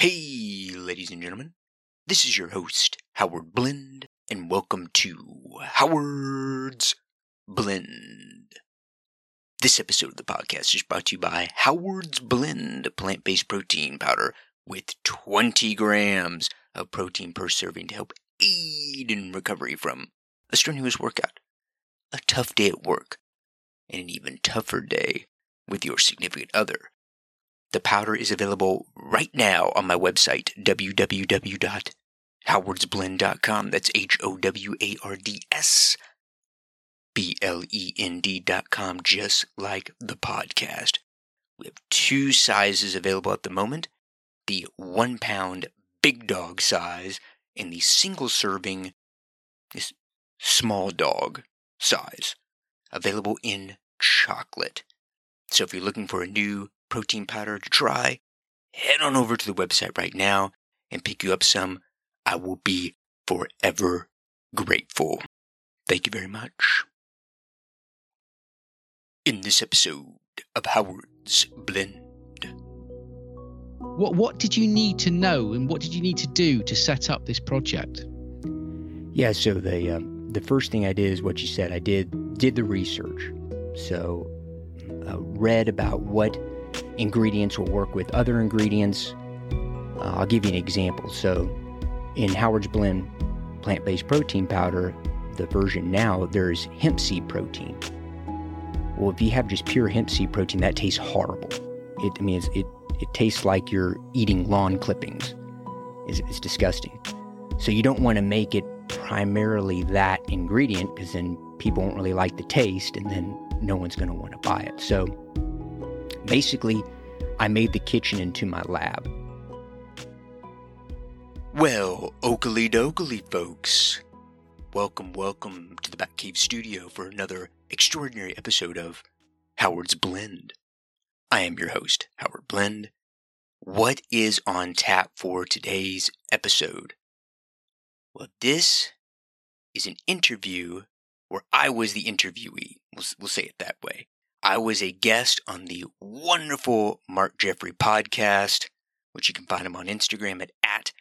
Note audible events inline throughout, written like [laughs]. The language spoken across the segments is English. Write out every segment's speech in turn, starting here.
Hey, ladies and gentlemen, this is your host, Howard Blend, and welcome to Howard's Blend. This episode of the podcast is brought to you by Howard's Blend, a plant based protein powder with 20 grams of protein per serving to help aid in recovery from a strenuous workout, a tough day at work, and an even tougher day with your significant other. The powder is available right now on my website, www.howardsblend.com. That's H O W A R D S B L E N D.com, just like the podcast. We have two sizes available at the moment the one pound big dog size and the single serving this small dog size available in chocolate. So if you're looking for a new protein powder to try, head on over to the website right now and pick you up some. I will be forever grateful. Thank you very much. In this episode of Howard's Blend. What what did you need to know and what did you need to do to set up this project? Yeah, so the um, the first thing I did is what you said. I did did the research. So uh, read about what ingredients will work with other ingredients. Uh, I'll give you an example. So, in Howard's Blend plant based protein powder, the version now, there's hemp seed protein. Well, if you have just pure hemp seed protein, that tastes horrible. It, I it, it tastes like you're eating lawn clippings. It's, it's disgusting. So, you don't want to make it primarily that ingredient because then people won't really like the taste and then no one's going to want to buy it. So, Basically, I made the kitchen into my lab. Well, Oakley dokley, folks. Welcome, welcome to the Batcave Studio for another extraordinary episode of Howard's Blend. I am your host, Howard Blend. What is on tap for today's episode? Well, this is an interview where I was the interviewee. We'll, we'll say it that way. I was a guest on the wonderful Marc Jeffrey podcast, which you can find him on Instagram at, at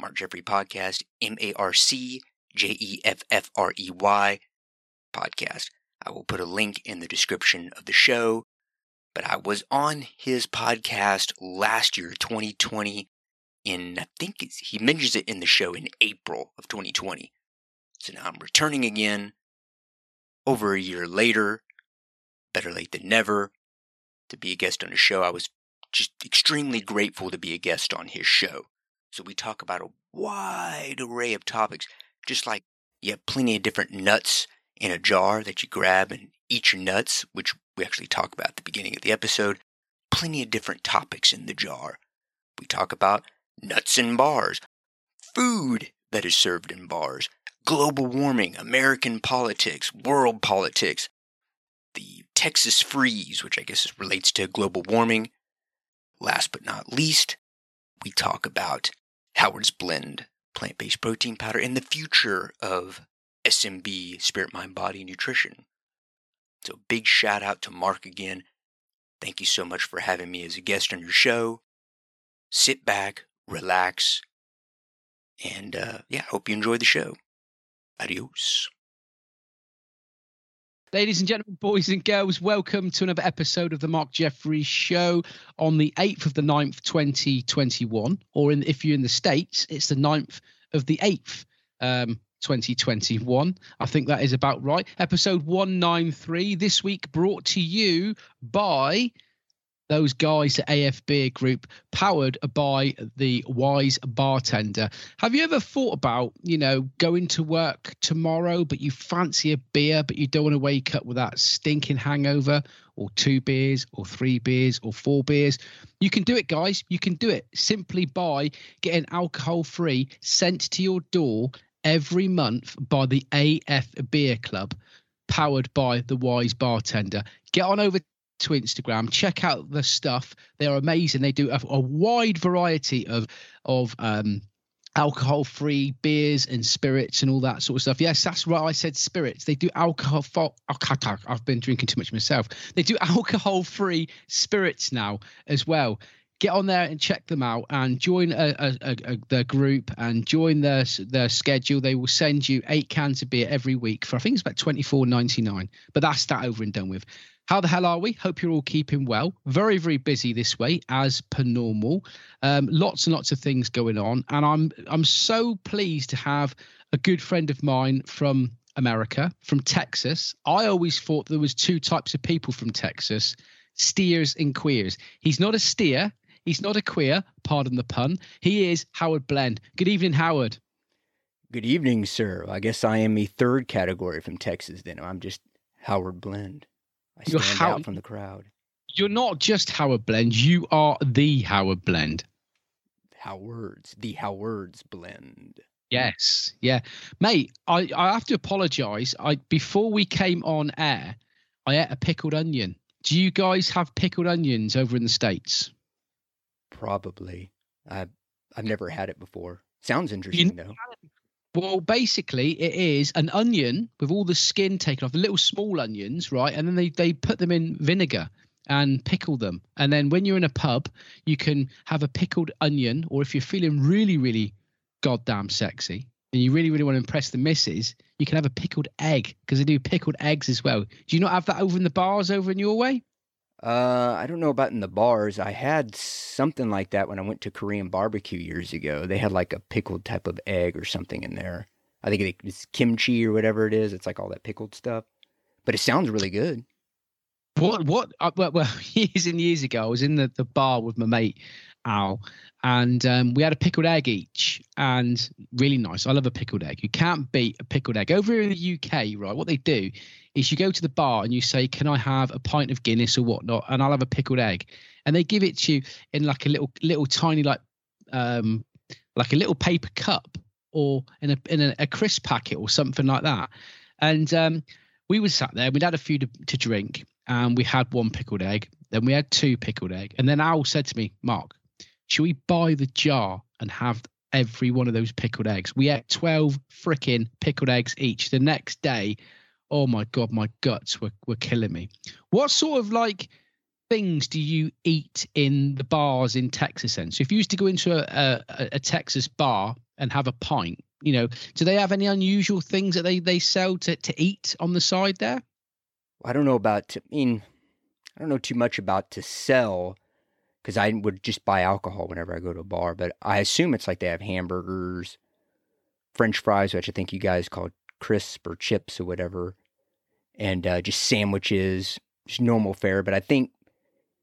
Marc Jeffrey Podcast, M A R C J E F F R E Y podcast. I will put a link in the description of the show. But I was on his podcast last year, 2020, in, I think he mentions it in the show in April of 2020. So now I'm returning again over a year later better late than never to be a guest on his show. I was just extremely grateful to be a guest on his show. So we talk about a wide array of topics, just like you have plenty of different nuts in a jar that you grab and eat your nuts, which we actually talk about at the beginning of the episode. Plenty of different topics in the jar. We talk about nuts in bars, food that is served in bars, global warming, American politics, world politics, the Texas freeze, which I guess relates to global warming. Last but not least, we talk about Howard's Blend plant based protein powder and the future of SMB, Spirit, Mind, Body Nutrition. So, big shout out to Marc again. Thank you so much for having me as a guest on your show. Sit back, relax, and uh, yeah, I hope you enjoy the show. Adios. Ladies and gentlemen, boys and girls, welcome to another episode of the Marc Jeffries Show on the 8th of the 9th, 2021. Or in, if you're in the States, it's the 9th of the 8th, um, 2021. I think that is about right. Episode 193, this week brought to you by those guys at AF Beer Group, powered by the Wise Bartender. Have you ever thought about, you know, going to work tomorrow, but you fancy a beer, but you don't want to wake up with that stinking hangover, or two beers, or three beers, or four beers? You can do it, guys. You can do it simply by getting alcohol free sent to your door every month by the AF Beer Club powered by the Wise Bartender. Get on over to Instagram. Check out the stuff; they're amazing. They do a, a wide variety of of um, alcohol-free beers and spirits and all that sort of stuff. Yes, that's right. I said spirits. They do alcohol. I've been drinking too much myself. They do [laughs] alcohol-free spirits now as well. get on there and check them out and join a, a, a, group and join their their schedule. They will send you eight cans of beer every week for I think it's about twenty four ninety nine. But that's that over and done with. How the hell are we? Hope you're all keeping well. Very, very busy this way, as per normal. Um, lots and lots of things going on, and I'm I'm so pleased to have a good friend of mine from America, from Texas. I always thought there was two types of people from Texas: steers and queers. He's not a steer. He's not a queer. Pardon the pun. He is Howard Blend. Good evening, Howard. Good evening, sir. I guess I am a third category from Texas. Then I'm just Howard Blend. I stand How- out from the crowd. You're not just Howard Blend. You are the Howard Blend. Howards, the Howards blend. Yes, yeah, mate. I, I have to apologise. I before we came on air, I ate a pickled onion. Do you guys have pickled onions over in the states? Probably. I've I've never had it before. Sounds interesting you, though. Well, basically, it is an onion with all the skin taken off, the little small onions, right? And then they, they put them in vinegar and pickle them. And then when you're in a pub, you can have a pickled onion, or if you're feeling really, really goddamn sexy and you really, really want to impress the missus, you can have a pickled egg because they do pickled eggs as well. Do you not have that over in the bars over in your way? Uh, I don't know about in the bars. I had something like that when I went to Korean barbecue years ago. They had like a pickled type of egg or something in there. I think it's kimchi or whatever it is. It's like all that pickled stuff, but it sounds really good. What? What? Uh, well, well, [laughs] years and years ago, I was in the, the bar with my mate And um, we had a pickled egg each, and really nice. I love a pickled egg. You can't beat a pickled egg. Over in the UK, right? What they do is you go to the bar and you say, "Can I have a pint of Guinness or whatnot?" And I'll have a pickled egg, and they give it to you in like a little, little tiny, like, um, like a little paper cup or in a in a, a crisp packet or something like that. And um, we were sat there, we'd had a few to, to drink, and we had one pickled egg. Then we had two pickled egg, and then Al said to me, "Marc, should we buy the jar and have every one of those pickled eggs?" We ate twelve freaking pickled eggs each. The next day, oh my god, my guts were were killing me. What sort of like things do you eat in the bars in Texas? Then, so if you used to go into a, a, a Texas bar and have a pint, you know, do they have any unusual things that they they sell to to eat on the side there? I don't know about. I mean, I don't know too much about to sell because I would just buy alcohol whenever I go to a bar. But I assume it's like they have hamburgers, French fries, which I think you guys call crisp or chips or whatever, and uh, just sandwiches, just normal fare. But I think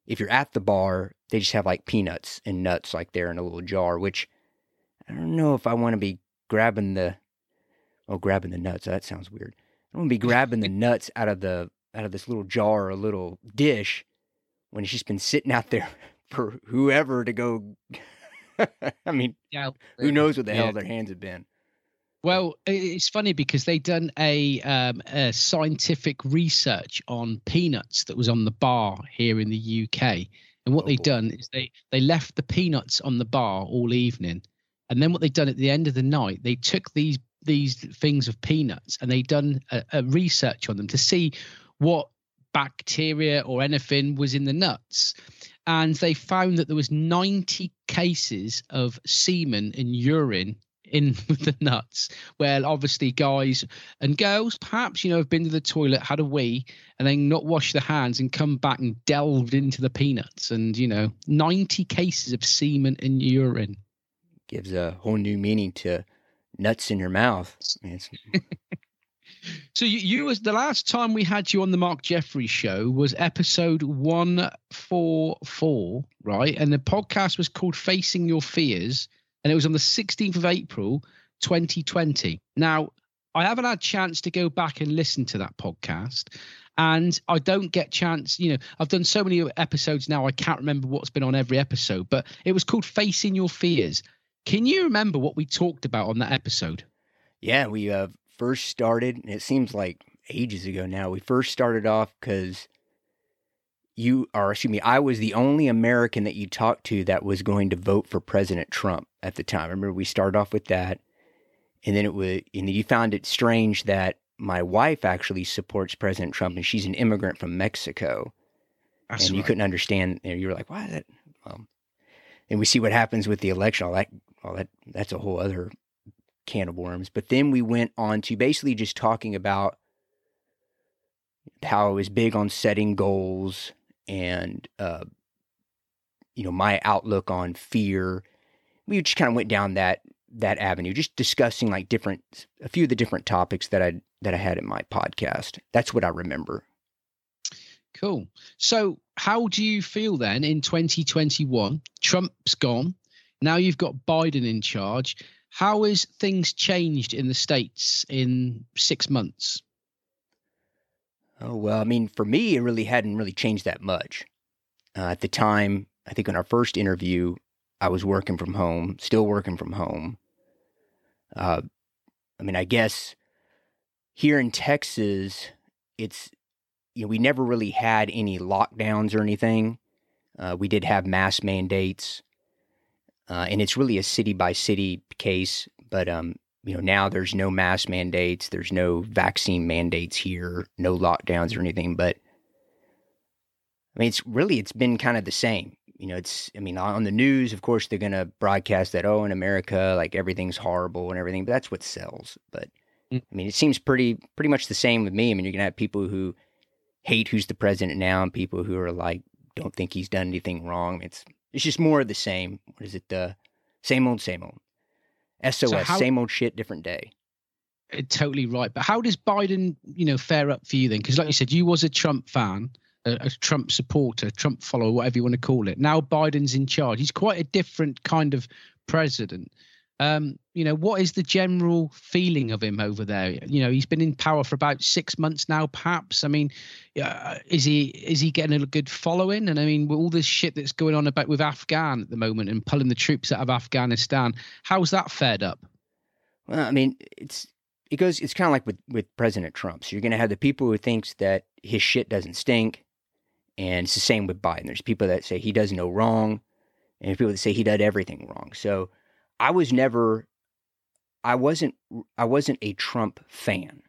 if you're at the bar, they just have like peanuts and nuts like there in a little jar, which I don't know if I want to be grabbing the oh grabbing the nuts. That sounds weird. I want to be grabbing the [laughs] nuts out of the out of this little jar or a little dish when it's just been sitting out there for whoever to go. [laughs] I mean, yeah, who knows what the yeah. hell their hands have been. Well, it's funny because they done a, um, a, scientific research on peanuts that was on the bar here in the UK, and what oh, they done is they they left the peanuts on the bar all evening, and then what they done at the end of the night, they took these these things of peanuts and they done a, a research on them to see what bacteria or anything was in the nuts and they found that there was 90 cases of semen and urine in [laughs] the nuts. Where obviously guys and girls perhaps you know have been to the toilet had a wee and then not washed their hands and come back and delved into the peanuts. And you know 90 cases of semen and urine. Gives a whole new meaning to nuts in your mouth [laughs] so you, you was the last time we had you on the marc jeffrey show was episode 144 right and the podcast was called facing your fears and it was on the 16th of April, 2020. Now, I haven't had chance to go back and listen to that podcast. And I don't get chance, you know, I've done so many episodes now, I can't remember what's been on every episode, but it was called Facing Your Fears. Can you remember what we talked about on that episode? Yeah, we uh, first started, and it seems like ages ago now. We first started off because you or excuse me, I was the only American that you talked to that was going to vote for President Trump at the time. I remember we started off with that. And then it was and you found it strange that my wife actually supports President Trump and she's an immigrant from Mexico. That's and right. you couldn't understand you, know, you were like, why is that? Well, and we see what happens with the election. All that, all that, that's a whole other can of worms. But then we went on to basically just talking about how I was big on setting goals and, uh, you know, my outlook on fear. We just kind of went down that that avenue, just discussing like different, a few of the different topics that I that I had in my podcast. That's what I remember. Cool. So, how do you feel then in 2021? Trump's gone. Now you've got Biden in charge. How has things changed in the states in six months? Oh well, I mean, for me, it really hadn't really changed that much. Uh, at the time, I think in our first interview, I was working from home, still working from home. Uh, I mean, I guess here in Texas, it's you know we never really had any lockdowns or anything. Uh, we did have mask mandates, uh, and it's really a city by city case. But um, you know now there's no mask mandates, there's no vaccine mandates here, no lockdowns or anything. But I mean, it's really it's been kind of the same. You know, it's I mean on the news, of course, they're gonna broadcast that oh in America like everything's horrible and everything, but that's what sells. But mm. I mean, it seems pretty pretty much the same with me. I mean, you're gonna have people who hate who's the president now and people who are like don't think he's done anything wrong. It's it's just more of the same. What is it? The same old, same old. SOS, so how, same old shit, different day. Uh, totally right. But how does Biden, you know, fare up for you then? Because like you said, you was a Trump fan, a, a Trump supporter, Trump follower, whatever you want to call it. Now Biden's in charge. He's quite a different kind of president. Um, you know, what is the general feeling of him over there? You know, he's been in power for about six months now, perhaps. I mean, uh, is he is he getting a good following? And I mean, with all this shit that's going on about with Afghan at the moment and pulling the troops out of Afghanistan, how's that fared up? Well, I mean, it's it goes. It's kind of like with with President Trump. So you're going to have the people who thinks that his shit doesn't stink, and it's the same with Biden. There's people that say he does no wrong, and people that say he did everything wrong. So I was never I wasn't I wasn't a Trump fan.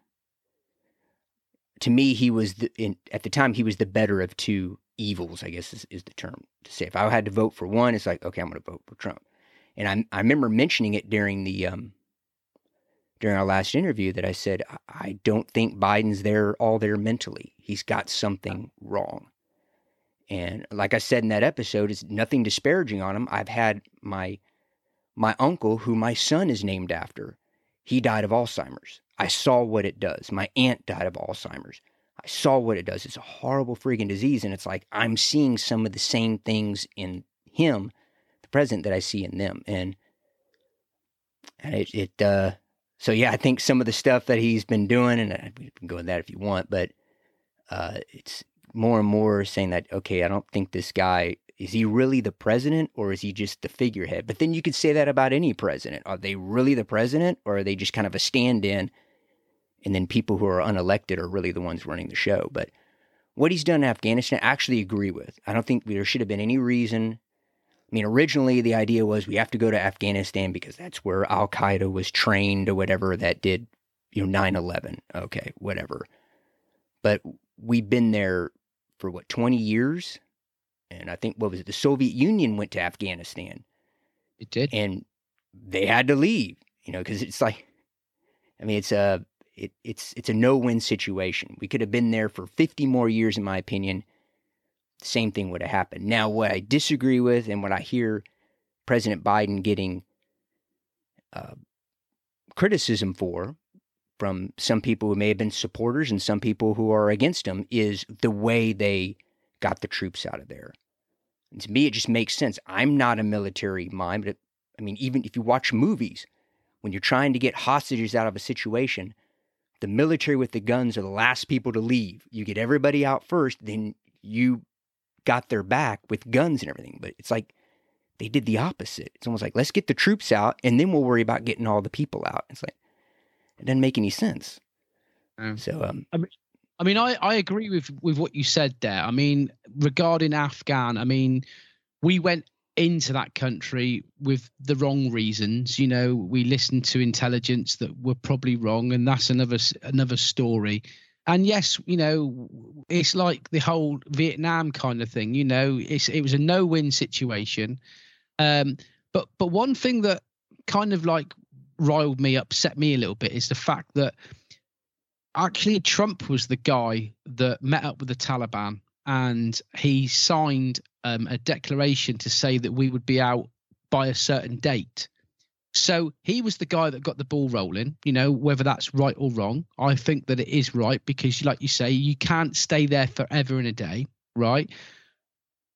To me, he was the, in, at the time he was the better of two evils. I guess is, is the term to say. If I had to vote for one, it's like okay, I'm going to vote for Trump. And I I remember mentioning it during the um during our last interview that I said I don't think Biden's there all there mentally. He's got something wrong. And like I said in that episode, it's nothing disparaging on him. I've had my my uncle, who my son is named after, he died of Alzheimer's. I saw what it does. My aunt died of Alzheimer's. I saw what it does. It's a horrible freaking disease. And it's like I'm seeing some of the same things in him, the president, that I see in them. And and it, it uh so yeah, I think some of the stuff that he's been doing, and uh, we can go into that if you want, but uh it's more and more saying that okay, I don't think this guy is he really the president or is he just the figurehead? But then you could say that about any president. Are they really the president or are they just kind of a stand in? And then people who are unelected are really the ones running the show. But what he's done in Afghanistan, I actually agree with. I don't think there should have been any reason. I mean, originally the idea was we have to go to Afghanistan because that's where Al Qaeda was trained or whatever that did, you know, 9 11. Okay, whatever. But we've been there for what, 20 years? And I think what was it? The Soviet Union went to Afghanistan. It did, and they had to leave. You know, because it's like, I mean, it's a it, it's it's a no win situation. We could have been there for fifty more years, in my opinion. The same thing would have happened. Now, what I disagree with, and what I hear President Biden getting uh, criticism for from some people who may have been supporters and some people who are against him, is the way they got the troops out of there. And to me, it just makes sense. I'm not a military mind, but it, I mean, even if you watch movies, when you're trying to get hostages out of a situation, the military with the guns are the last people to leave. You get everybody out first, then you got their back with guns and everything. But it's like they did the opposite. It's almost like let's get the troops out and then we'll worry about getting all the people out. It's like it doesn't make any sense. So um, I mean, I mean, I, I agree with with what you said there. I mean, regarding Afghan, I mean, we went into that country with the wrong reasons. You know, we listened to intelligence that were probably wrong, and that's another another story. And yes, you know, it's like the whole Vietnam kind of thing. You know, it's it was a no-win situation. Um, but but one thing that kind of like riled me, upset me a little bit, is the fact that actually Trump was the guy that met up with the Taliban and he signed um, a declaration to say that we would be out by a certain date. So he was the guy that got the ball rolling, you know, whether that's right or wrong. I think that it is right because, like you say, you can't stay there forever in a day, right?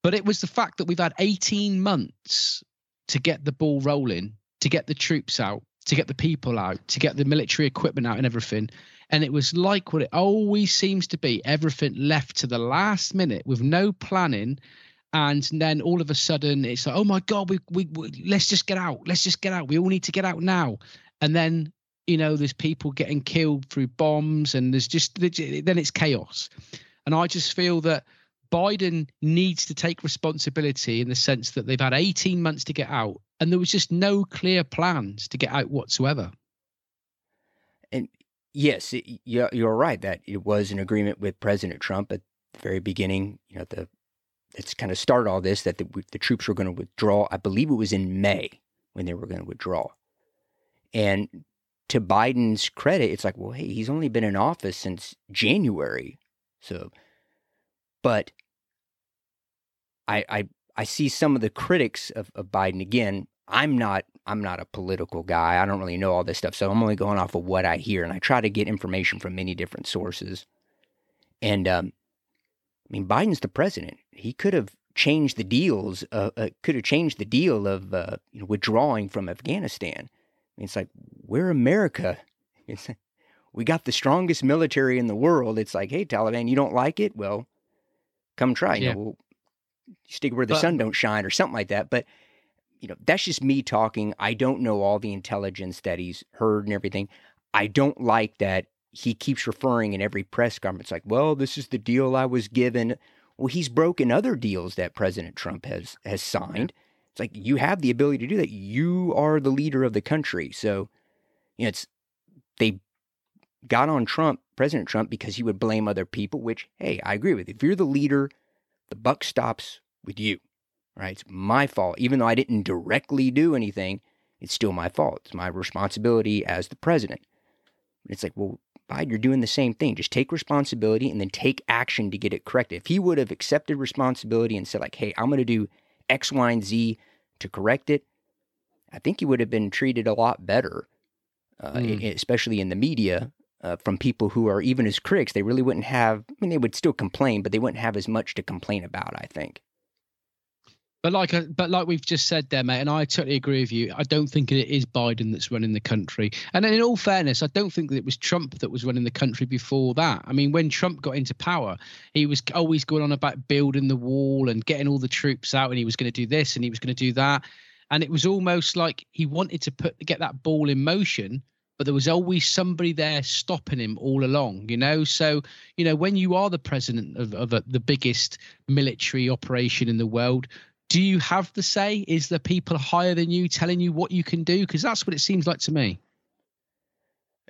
But it was the fact that we've had 18 months to get the ball rolling, to get the troops out, to get the people out, to get the military equipment out and everything. And it was like what it always seems to be everything left to the last minute with no planning. And then all of a sudden it's like, oh my God, we, we, we let's just get out. Let's just get out. We all need to get out now. And then, you know, there's people getting killed through bombs and there's just, then it's chaos. And I just feel that Biden needs to take responsibility in the sense that they've had 18 months to get out and there was just no clear plans to get out whatsoever. And yes, it, you're, right that it was an agreement with President Trump at the very beginning. You know, the it's kind of started all this that the, the troops were going to withdraw. I believe it was in May when they were going to withdraw. And to Biden's credit, it's like, well, hey, he's only been in office since January. So, but I, I, I see some of the critics of, of Biden again. I'm not I'm not a political guy. I don't really know all this stuff. So I'm only going off of what I hear. And I try to get information from many different sources. And um, I mean, Biden's the president. He could have changed the deals, uh, uh, could have changed the deal of uh, you know, withdrawing from Afghanistan. I mean, it's like, we're America. It's, we got the strongest military in the world. It's like, hey, Taliban, you don't like it? Well, come try. Yeah. You know, we'll stick where the but, sun don't shine or something like that. But you know, that's just me talking. I don't know all the intelligence that he's heard and everything. I don't like that he keeps referring in every press conference like, well, this is the deal I was given. Well, he's broken other deals that President Trump has has signed. It's like you have the ability to do that. You are the leader of the country. So, you know, it's they got on Trump, President Trump, because he would blame other people, which, hey, I agree with. If you're the leader, the buck stops with you right? It's my fault. Even though I didn't directly do anything, it's still my fault. It's my responsibility as the president. It's like, well, Biden, you're doing the same thing. Just take responsibility and then take action to get it corrected. If he would have accepted responsibility and said, like, hey, I'm going to do X, Y, and Z to correct it, I think he would have been treated a lot better, uh, mm. especially in the media. Uh, from people who are even as critics, they really wouldn't have. I mean, they would still complain, but they wouldn't have as much to complain about. I think. But like, uh, but like we've just said there, mate, and I totally agree with you. I don't think it is Biden that's running the country. And in all fairness, I don't think that it was Trump that was running the country before that. I mean, when Trump got into power, he was always going on about building the wall and getting all the troops out, and he was going to do this and he was going to do that. And it was almost like he wanted to put get that ball in motion, but there was always somebody there stopping him all along, you know. So, you know, when you are the president of, of a, the biggest military operation in the world, do you have the say? Is the people higher than you telling you what you can do? Because that's what it seems like to me.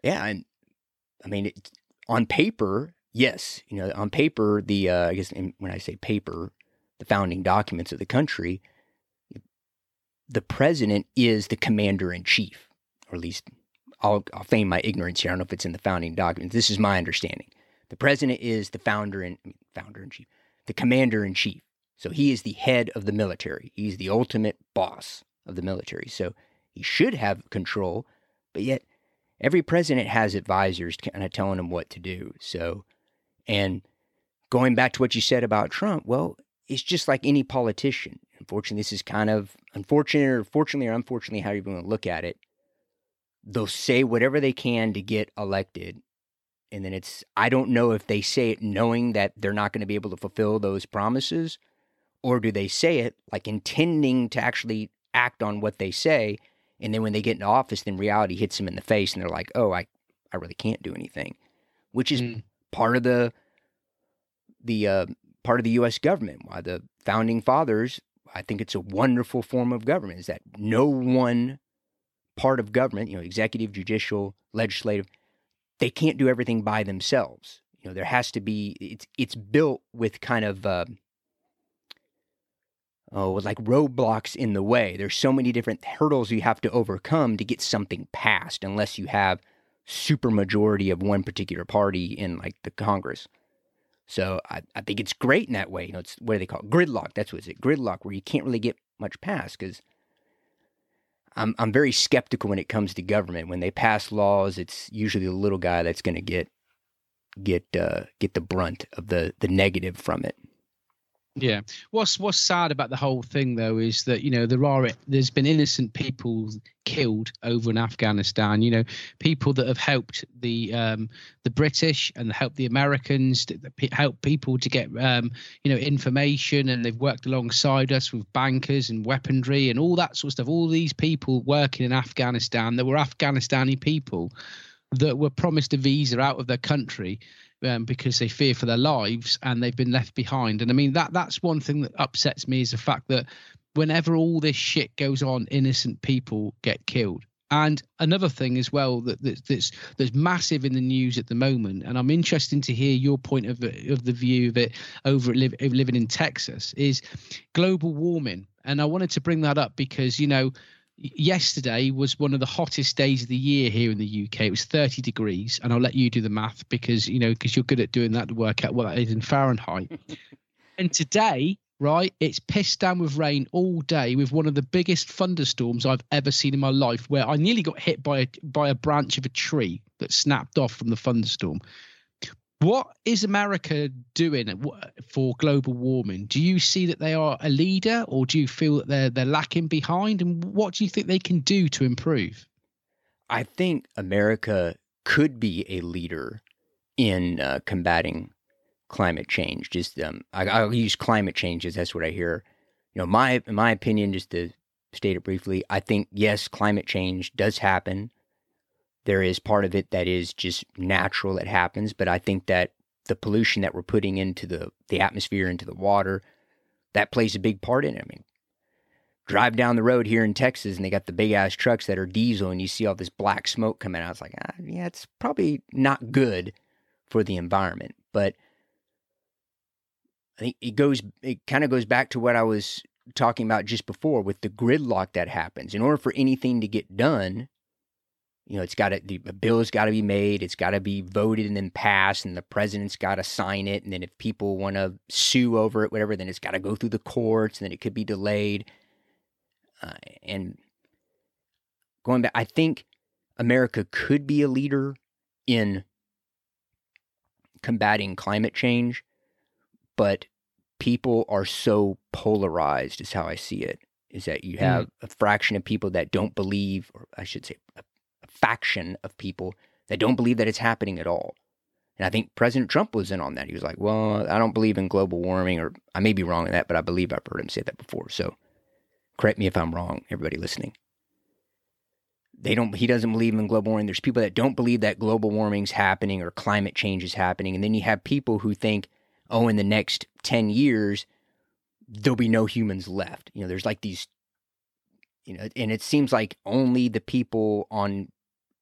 Yeah, and I mean, it, on paper, yes. You know, on paper, the uh, I guess when I say paper, the founding documents of the country, the president is the commander in chief, or at least I'll, I'll feign my ignorance here. I don't know if it's in the founding documents. This is my understanding. The president is the founder and founder in chief, the commander in chief. So he is the head of the military. He's the ultimate boss of the military. So he should have control, but yet every president has advisors kind of telling him what to do. So, and going back to what you said about Trump, well, it's just like any politician. Unfortunately, this is kind of unfortunate, or fortunately or unfortunately, how you want to look at it. They'll say whatever they can to get elected. And then it's, I don't know if they say it knowing that they're not going to be able to fulfill those promises or do they say it like intending to actually act on what they say? And then when they get into office, then reality hits them in the face and they're like, oh, I, I really can't do anything, which is mm. part of the, the, uh, part of the U.S. government. Why the founding fathers, I think it's a wonderful form of government, is that no one part of government, you know, executive, judicial, legislative, they can't do everything by themselves. You know, there has to be it's it's built with kind of uh, oh, like roadblocks in the way. There's so many different hurdles you have to overcome to get something passed, unless you have super majority of one particular party in like the Congress. So I, I think it's great in that way. You know, it's what do they call it? Gridlock. That's what it's Gridlock, where you can't really get much passed because I'm I'm very skeptical when it comes to government. When they pass laws, it's usually the little guy that's going to get get uh, get the brunt of the the negative from it. Yeah. What's what's sad about the whole thing though is that you know there are there's been innocent people killed over in Afghanistan. You know, people that have helped the um, the British and helped the Americans, help people to get um, you know information, and they've worked alongside us with bankers and weaponry and all that sort of stuff. All these people working in Afghanistan, there were Afghanistani people that were promised a visa out of their country um, because they fear for their lives and they've been left behind. And I mean that that's one thing that upsets me is the fact that whenever all this shit goes on, innocent people get killed. And another thing as well that, that that's that's massive in the news at the moment, and I'm interested to hear your point of of the view of it over live, living in Texas is global warming. And I wanted to bring that up because you know yesterday was one of the hottest days of the year here in the UK. It was 30 degrees, and I'll let you do the math because you know because you're good at doing that to work out what that is in Fahrenheit. [laughs] and today, right, it's pissed down with rain all day with one of the biggest thunderstorms I've ever seen in my life, where I nearly got hit by a by a branch of a tree that snapped off from the thunderstorm. What is America doing for global warming? Do you see that they are a leader, or do you feel that they're they're lacking behind? And what do you think they can do to improve? I think America could be a leader in uh, combating climate change. Just um, I, will use climate change as that's what I hear. You know, my my opinion, just to state it briefly, I think yes, climate change does happen. There is part of it that is just natural that happens, but I think that the pollution that we're putting into the, the atmosphere, into the water, that plays a big part in it. I mean, drive down the road here in Texas and they got the big ass trucks that are diesel and you see all this black smoke coming out. It's like, ah, yeah, it's probably not good for the environment. But I think it goes, it kind of goes back to what I was talking about just before with the gridlock that happens. In order for anything to get done, you know, it's got to, the bill's got to be made, it's got to be voted and then passed, and the president's got to sign it. And then if people want to sue over it, whatever, then it's got to go through the courts, and then it could be delayed. Uh, and going back, I think America could be a leader in combating climate change, but people are so polarized, is how I see it. Is that you mm. have mm. a fraction of people that don't believe, or I should say, a faction of people that don't believe that it's happening at all. And I think President Trump was in on that. He was like, well, I don't believe in global warming, or I may be wrong in that, but I believe I've heard him say that before. So correct me if I'm wrong, everybody listening. They don't he doesn't believe in global warming. There's people that don't believe that global warming's happening or climate change is happening. And then you have people who think, oh, in the next 10 years, there'll be no humans left. You know, there's like these you know, and it seems like only the people on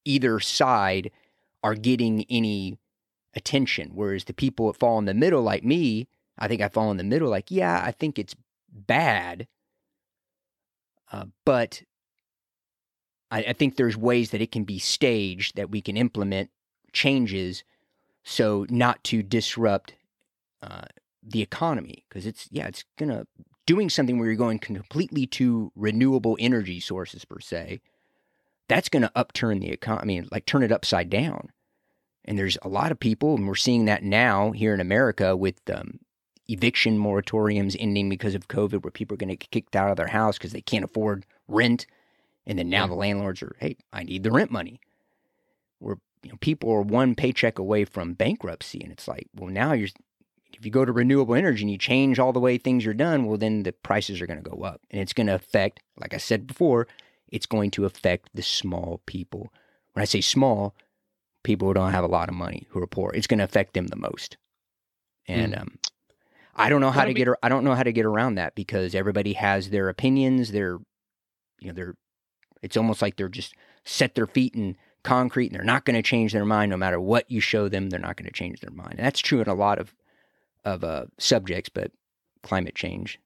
either side are getting any attention. Whereas the people that fall in the middle, like me, I think I fall in the middle, like, yeah, I think it's bad. Uh, but I, I think there's ways that it can be staged that we can implement changes so not to disrupt uh, the economy because it's yeah it's gonna doing something where you're going completely to renewable energy sources per se that's going to upturn the economy, like turn it upside down. And there's a lot of people, and we're seeing that now here in America with um, eviction moratoriums ending because of COVID, where people are going to get kicked out of their house because they can't afford rent. And then now yeah. the landlords are, hey, I need the rent money. Where you know, people are one paycheck away from bankruptcy. And it's like, well, now you're, if you go to renewable energy and you change all the way things are done, well, then the prices are going to go up. And it's going to affect, like I said before, it's going to affect the small people. When I say small, people who don't have a lot of money, who are poor, it's going to affect them the most. And mm. um, I don't know how to be- get I don't know how to get around that because everybody has their opinions. They're you know they're it's almost like they're just set their feet in concrete and they're not going to change their mind no matter what you show them. They're not going to change their mind. And that's true in a lot of of uh, subjects, but climate change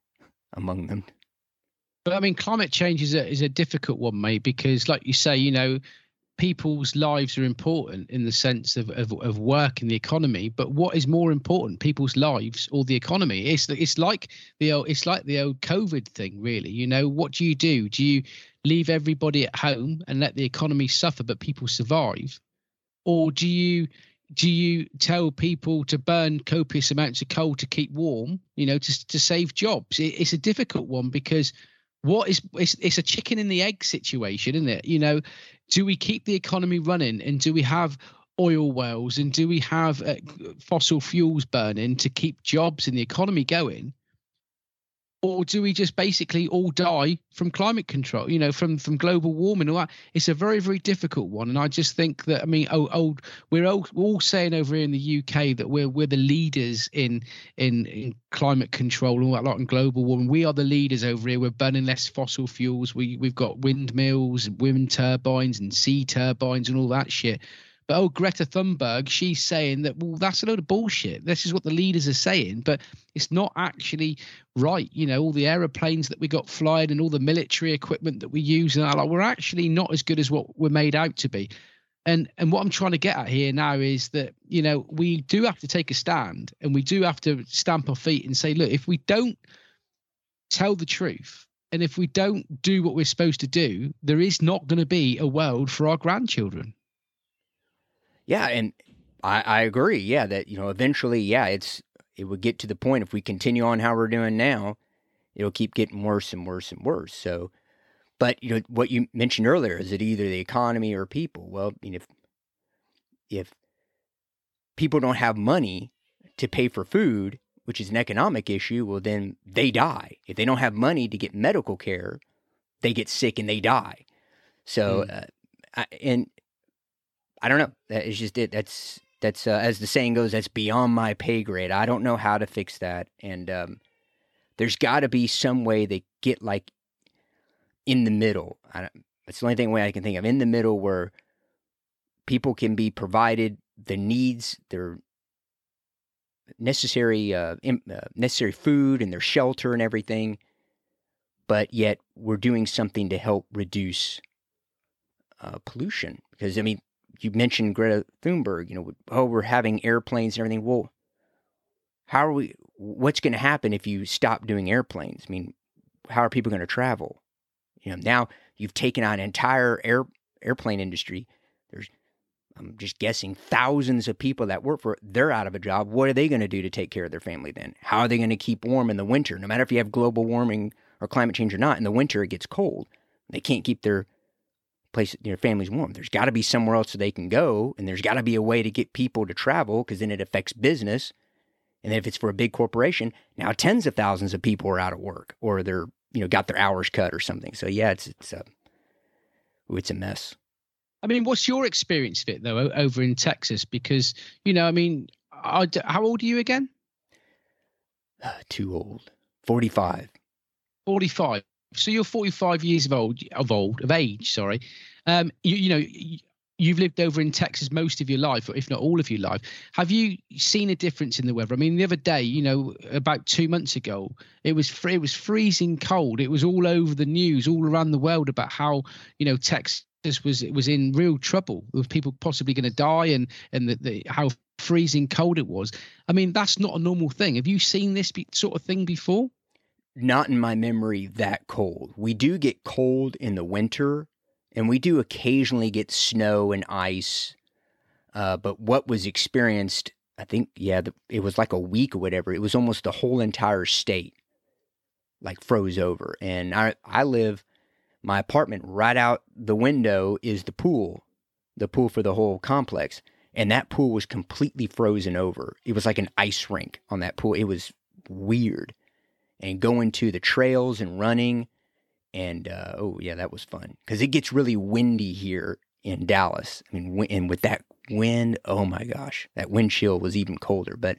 among them. But I mean, climate change is a is a difficult one, mate, because like you say, you know, people's lives are important in the sense of, of, of work and the economy but what is more important people's lives or the economy? It's it's like the old it's like the old covid thing really you know? What do you do? Do you leave everybody at home and let the economy suffer but people survive? Or do you do you tell people to burn copious amounts of coal to keep warm you know to, to save jobs? It, it's a difficult one because what is it's, it's a chicken in the egg situation isn't it? You know do we keep the economy running and do we have oil wells and do we have uh, fossil fuels burning to keep jobs in the economy going or do we just basically all die from climate control you know from from global warming all that it's a very very difficult one. And i just think that i mean oh, oh we're all, we're all saying over here in the uk that we're we're the leaders in in, in climate control and all that lot and global warming. We are the leaders over here. We're burning less fossil fuels. We we've got windmills wind turbines and sea turbines and all that shit but oh, Greta Thunberg, she's saying that well, that's a load of bullshit. This is what the leaders are saying, but it's not actually right. You know, all the aeroplanes that we got flying and all the military equipment that we use and all, like, we're actually not as good as what we're made out to be. And and what I'm trying to get at here now is that you know we do have to take a stand and we do have to stamp our feet and say, look, if we don't tell the truth and if we don't do what we're supposed to do, there is not going to be a world for our grandchildren. Yeah, and I, I agree. Yeah, that you know eventually, yeah, it's it would get to the point if we continue on how we're doing now, it'll keep getting worse and worse and worse. So, but you know what you mentioned earlier is it either the economy or people? Well, I mean, if if people don't have money to pay for food, which is an economic issue, well then they die. If they don't have money to get medical care, they get sick and they die. So, mm. uh, and I don't know. That is just it. That's that's uh, as the saying goes. That's beyond my pay grade. I don't know how to fix that. And um, there's got to be some way they get like in the middle. That's the only thing way I can think of in the middle where people can be provided the needs, their necessary uh, uh, necessary food and their shelter and everything, but yet we're doing something to help reduce uh, pollution. Because I mean, you mentioned Greta Thunberg, you know, oh, we're having airplanes and everything. Well, how are we, what's going to happen if you stop doing airplanes? I mean, how are people going to travel? You know, now you've taken on entire air, airplane industry. There's, I'm just guessing, thousands of people that work for it. They're out of a job. What are they going to do to take care of their family then? How are they going to keep warm in the winter? No matter if you have global warming or climate change or not, in the winter it gets cold. They can't keep their place their family's warm. There's got to be somewhere else so they can go, and there's got to be a way to get people to travel because then it affects business. And then if it's for a big corporation, now tens of thousands of people are out of work or they're you know got their hours cut or something. So yeah, it's it's a it's a mess. I mean, what's your experience of it though over in Texas? Because you know, I mean, I, how old are you again? Uh, too old. Forty-five. Forty-five so you're 45 years of old of old of age sorry. Um you, you know you've lived over in texas most of your life or if not all of your life. Have you seen a difference in the weather? I mean the other day you know about two months ago it was it was freezing cold. It was all over the news all around the world about how you know texas was was in real trouble with people possibly going to die and and the, the how freezing cold it was. I mean that's not a normal thing. Have you seen this sort of thing before not in my memory that cold. We do get cold in the winter, and we do occasionally get snow and ice. Uh, but what was experienced, I think, yeah, the, it was like a week or whatever. It was almost the whole entire state, like froze over. And I, I live, my apartment right out the window is the pool, the pool for the whole complex. And that pool was completely frozen over. It was like an ice rink on that pool. It was weird and going to the trails and running. And uh, oh, yeah, that was fun because it gets really windy here in Dallas. I mean, and with that wind, oh my gosh, that wind chill was even colder. But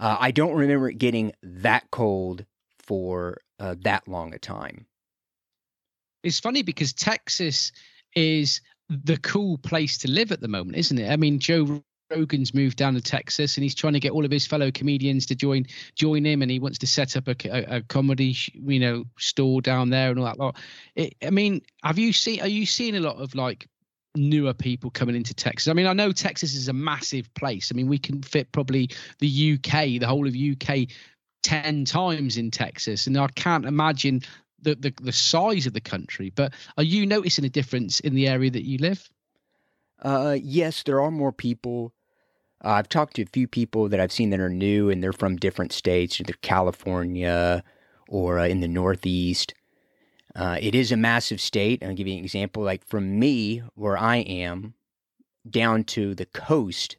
uh, I don't remember it getting that cold for uh, that long a time. It's funny because Texas is the cool place to live at the moment, isn't it? I mean, Joe Rogan's moved down to Texas and he's trying to get all of his fellow comedians to join join him, and he wants to set up a, a, a comedy you know store down there and all that lot. It, I mean, have you seen? Are you seeing a lot of like newer people coming into Texas? I mean, I know Texas is a massive place. I mean, we can fit probably the UK, the whole of UK, ten times in Texas, and I can't imagine the, the the size of the country. But are you noticing a difference in the area that you live? Uh, yes, there are more people. Uh, I've talked to a few people that I've seen that are new, and they're from different states, either California or uh, in the Northeast. Uh, it is a massive state. I'll give you an example. Like from me, where I am, down to the coast,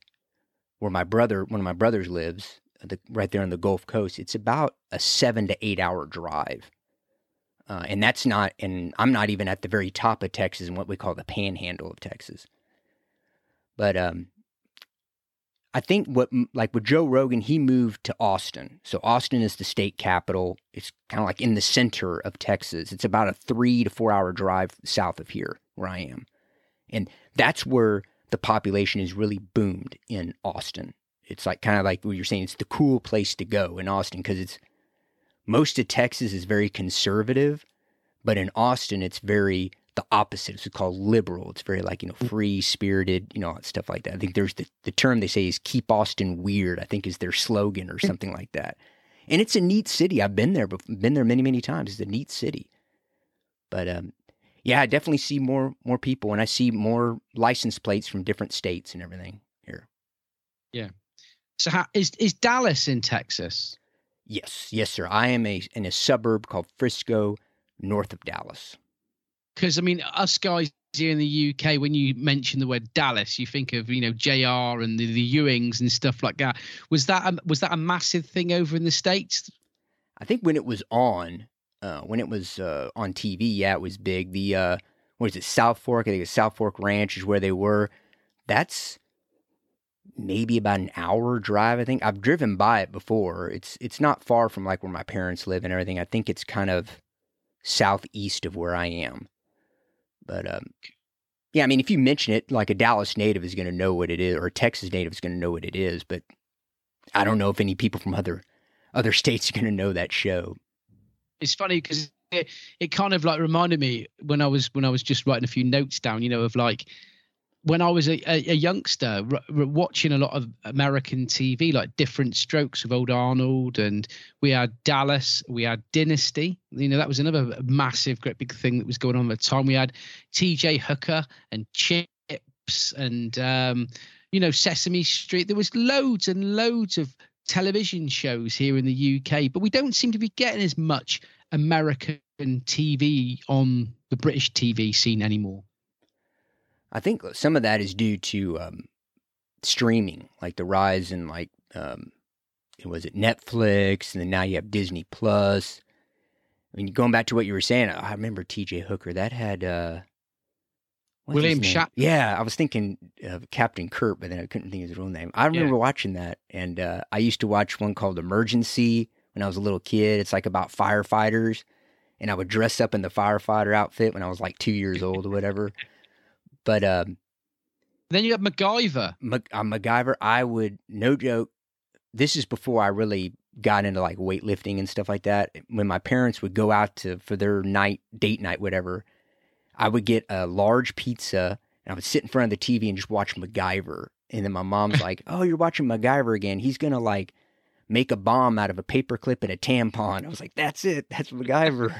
where my brother, one of my brothers lives, the, right there on the Gulf Coast, it's about a seven to eight hour drive. Uh, and that's not, and I'm not even at the very top of Texas and what we call the panhandle of Texas. But um, I think what, like with Joe Rogan, he moved to Austin. So Austin is the state capital. It's kind of like in the center of Texas. It's about a three to four hour drive south of here, where I am. And that's where the population is really boomed in Austin. It's like kind of like what you're saying, it's the cool place to go in Austin because it's most of Texas is very conservative, but in Austin, it's very the opposite. It's called liberal. It's very like, you know, free spirited, you know, stuff like that. I think there's the, the term they say is keep Austin weird, I think is their slogan or something like that. And it's a neat city. I've been there, been there many, many times. It's a neat city. But um, yeah, I definitely see more more people and I see more license plates from different states and everything here. Yeah. So how, is is Dallas in Texas? Yes, yes, sir. I am a in a suburb called Frisco, north of Dallas. Because I mean, us guys here in the UK, when you mention the word Dallas, you think of you know JR and the, the Ewings and stuff like that. Was that a, was that a massive thing over in the states? I think when it was on, uh, when it was uh, on TV, yeah, it was big. The uh, what is it, South Fork? I think it's South Fork Ranch is where they were. That's maybe about an hour drive. I think I've driven by it before. It's it's not far from like where my parents live and everything. I think it's kind of southeast of where I am. But um, yeah, I mean, if you mention it, like a Dallas native is going to know what it is, or a Texas native is going to know what it is. But I don't know if any people from other other [laughs] states are going to know that show. It's funny because it, it kind of like reminded me when I was when I was just writing a few notes down, you know, of like when I was a, a, a youngster, r- r- watching a lot of American TV, like different Strokes with Old Arnold, and we had Dallas, we had Dynasty. You know, that was another massive, great big thing that was going on at the time. We had T.J. Hooker and Chips, and um, you know, Sesame Street. There was loads and loads of television shows here in the UK, but we don't seem to be getting as much American TV on the British TV scene anymore. I think some of that is due to um, streaming, like the rise in like um, was it Netflix, and then now you have Disney Plus. I mean, going back to what you were saying, I remember T.J. Hooker. That had uh, William Shatner. Yeah, I was thinking of Captain Kirk, but then I couldn't think of his real name. I remember yeah. watching that, and uh, I used to watch one called Emergency when I was a little kid. It's like about firefighters, and I would dress up in the firefighter outfit when I was like two years old or whatever. But um, then you have MacGyver. Mac- uh, MacGyver, I would no joke. This is before I really got into like weightlifting and stuff like that. When my parents would go out to for their night date night, whatever, I would get a large pizza and I would sit in front of the TV and just watch MacGyver. And then my mom's [laughs] like, "Oh, you're watching MacGyver again? He's gonna like." Make a bomb out of a paperclip and a tampon. I was like, "That's it. That's [laughs] MacGyver."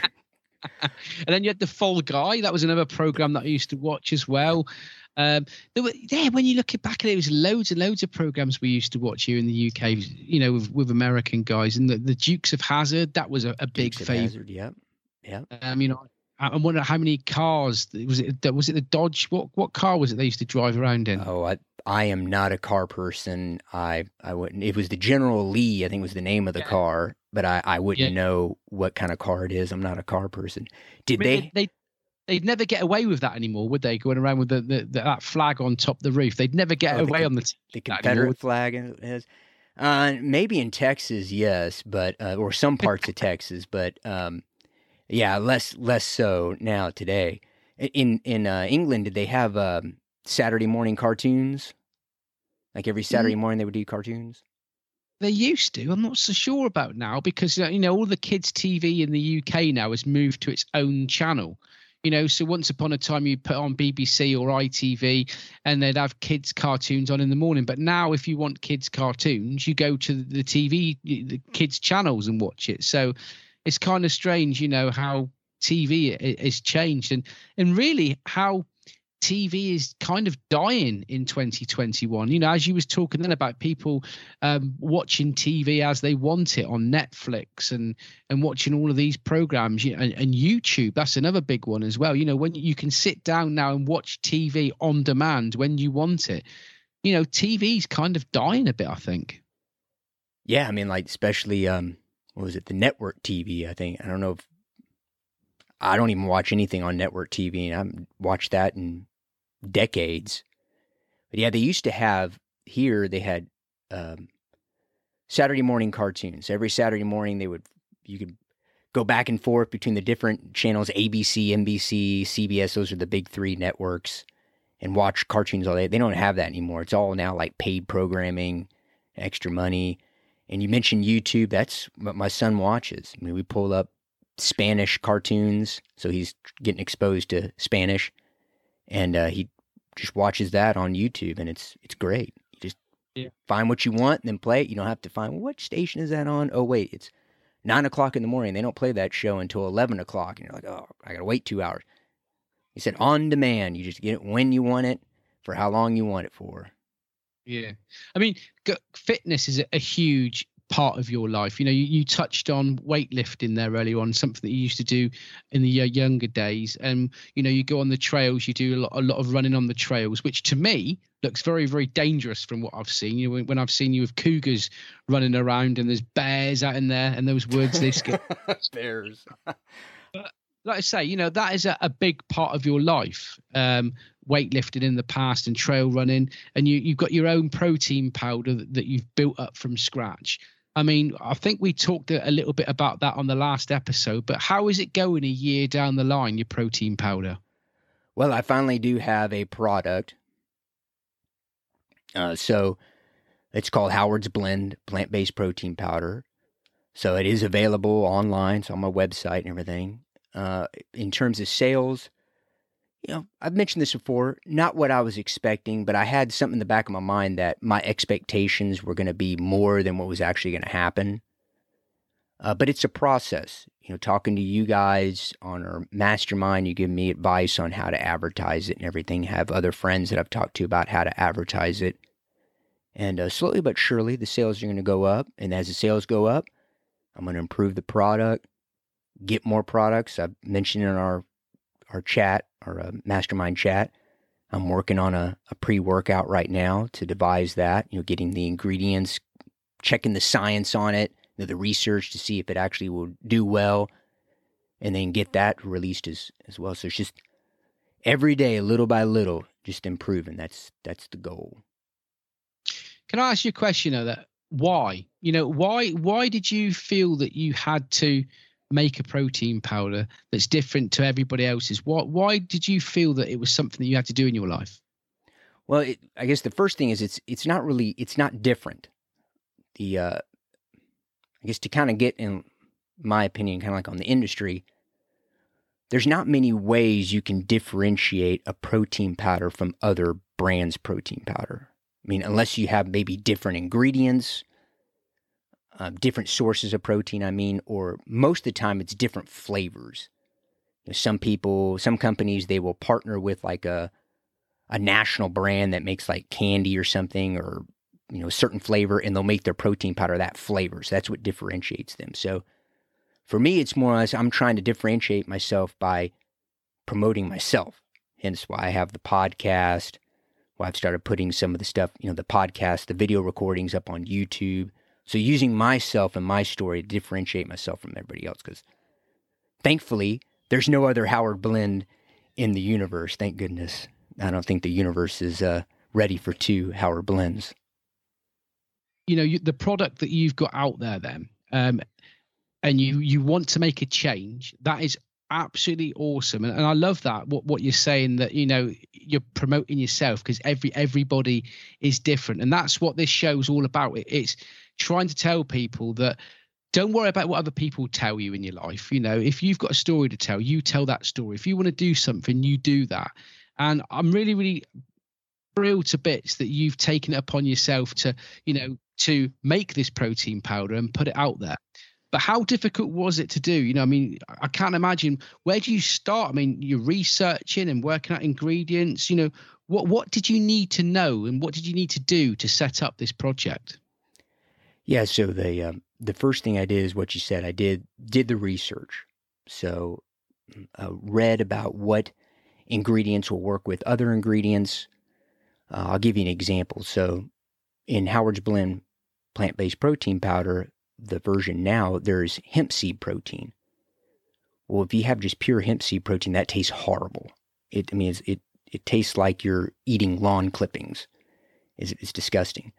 [laughs] and then you had the Fall Guy. That was another program that I used to watch as well. Um, there were, yeah, when you look back at it, there was loads and loads of programs we used to watch here in the UK. You know, with, with American guys and the, the Dukes of Hazzard. That was a, a big favorite. Yeah, yeah. Um, you know, I wonder how many cars was it? Was it the Dodge? What what car was it they used to drive around in? Oh, I I am not a car person. I I wouldn't. It was the General Lee, I think was the name of the yeah. car, but I I wouldn't yeah. know what kind of car it is. I'm not a car person. Did I mean, they, they? They'd never get away with that anymore, would they? Going around with the, the, the that flag on top of the roof, they'd never get oh, away the, on the the Confederate flag. Has, uh, maybe in Texas, yes, but uh, or some parts of Texas, but um, yeah, less less so now today. In in uh, England, did they have um, Saturday morning cartoons? Like every Saturday morning, they would do cartoons. They used to. I'm not so sure about now because uh, you know all the kids' TV in the UK now has moved to its own channel. You know, so once upon a time you put on BBC or ITV and they'd have kids cartoons on in the morning. But now, if you want kids cartoons, you go to the TV, the kids channels and watch it. So it's kind of strange, you know, how TV is changed and and really how TV is kind of dying in 2021. You know, as you was talking then about people um, watching TV as they want it on Netflix and and watching all of these programs you know, and, and YouTube. That's another big one as well. You know, when you can sit down now and watch TV on demand when you want it. You know, TV's kind of dying a bit. I think. Yeah, I mean, like especially um, what was it? The network TV. I think I don't know if I don't even watch anything on network TV, and i've watched that in decades. But yeah, they used to have here. They had um, Saturday morning cartoons. Every Saturday morning, they would you could go back and forth between the different channels: ABC, NBC, CBS. Those are the big three networks, and watch cartoons all day. They don't have that anymore. It's all now like paid programming, extra money. And you mentioned YouTube. That's what my son watches. I mean, we pull up Spanish cartoons, so he's getting exposed to Spanish, and uh, he just watches that on YouTube, and it's it's great. You just yeah. find what you want and then play it. You don't have to find well, what station is that on. Oh wait, it's nine o'clock in the morning. They don't play that show until eleven o'clock, and you're like, oh, I gotta wait two hours. He said on demand. You just get it when you want it, for how long you want it for. Yeah, I mean, fitness is a huge part of your life. You know, you, you touched on weightlifting there earlier on, something that you used to do in the uh, younger days. And, you know, you go on the trails, you do a lot, a lot of running on the trails, which to me looks very, very dangerous from what I've seen. You know, when, I've seen you with cougars running around and there's bears out in there and those words they skip. [laughs] bears. [laughs] like I say, you know, that is a, a big part of your life. Um, weightlifting in the past and trail running, and you, you've got your own protein powder that, that you've built up from scratch. I mean, I think we talked a little bit about that on the last episode, but how is it going a year down the line, your protein powder? Well, I finally do have a product. Uh, so it's called Howard's Blend plant based protein powder. So it is available online, so on my website and everything. Uh, in terms of sales, you know, I've mentioned this before, not what I was expecting, but I had something in the back of my mind that my expectations were going to be more than what was actually going to happen. Uh, but it's a process. You know, talking to you guys on our mastermind, you give me advice on how to advertise it and everything. Have other friends that I've talked to about how to advertise it. And uh, slowly but surely, the sales are going to go up. And as the sales go up, I'm going to improve the product, get more products. I've mentioned in our our chat or a uh, mastermind chat. I'm working on a, a pre workout right now to devise that, you know, getting the ingredients, checking the science on it, you know, the research to see if it actually will do well, and then get that released as, as well. So it's just every day, little by little, just improving. That's that's the goal. Can I ask you a question though? That why? You know, why why did you feel that you had to make a protein powder that's different to everybody else's? What? Why did you feel that it was something that you had to do in your life? Well, it, I guess the first thing is it's it's not really it's not different. The uh, I guess to kind of get in my opinion, kind of like on the industry, there's not many ways you can differentiate a protein powder from other brands' protein powder. I mean, unless you have maybe different ingredients uh, different sources of protein, I mean, or most of the time it's different flavors. You know, some people, some companies, they will partner with like a a national brand that makes like candy or something, or you know, a certain flavor, and they'll make their protein powder that flavor. So that's what differentiates them. So for me, it's more or less I'm trying to differentiate myself by promoting myself. Hence why I have the podcast. Why I've started putting some of the stuff, you know, the podcast, the video recordings up on YouTube so using myself and my story to differentiate myself from everybody else, because thankfully there's no other Howard Blend in the universe. Thank goodness. I don't think the universe is uh, ready for two Howard Blends. You know, you, the product that you've got out there, then, um, and you you want to make a change, that is absolutely awesome and, and i love that what, what you're saying that you know you're promoting yourself because every everybody is different and that's what this show is all about it, it's trying to tell people that don't worry about what other people tell you in your life you know if you've got a story to tell you tell that story if you want to do something you do that and i'm really really thrilled to bits that you've taken it upon yourself to you know to make this protein powder and put it out there but how difficult was it to do? You know, I mean, I can't imagine. Where do you start? I mean, you're researching and working out ingredients. You know, what what did you need to know, and what did you need to do to set up this project? Yeah, so the um, the first thing I did is what you said. I did did the research. So, uh, read about what ingredients will work with other ingredients. Uh, I'll give you an example. So, in Howard's Blend plant based protein powder, the version now, there's hemp seed protein. Well, if you have just pure hemp seed protein, that tastes horrible. It, I mean, it it tastes like you're eating lawn clippings. It's, it's disgusting.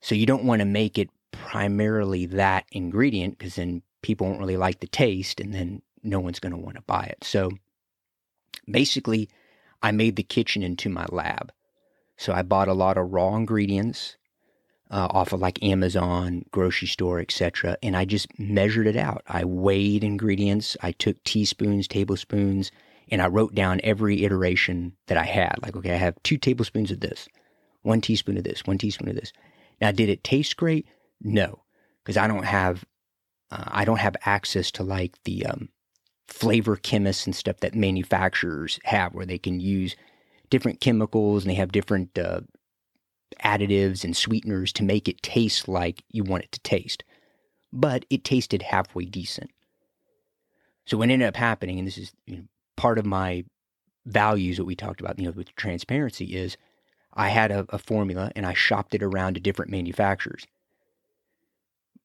So you don't want to make it primarily that ingredient because then people won't really like the taste, and then no one's going to want to buy it. So basically, I made the kitchen into my lab. So I bought a lot of raw ingredients uh, off of like Amazon, grocery store, etc. And I just measured it out. I weighed ingredients. I took teaspoons, tablespoons, and I wrote down every iteration that I had. Like, okay, I have two tablespoons of this, one teaspoon of this, one teaspoon of this. Now, did it taste great? No, because I don't have, uh, I don't have access to like the um, flavor chemists and stuff that manufacturers have, where they can use different chemicals and they have different uh, additives and sweeteners to make it taste like you want it to taste. But it tasted halfway decent. So what ended up happening, and this is you know, part of my values that we talked about, you know, with transparency, is I had a, a formula and I shopped it around to different manufacturers.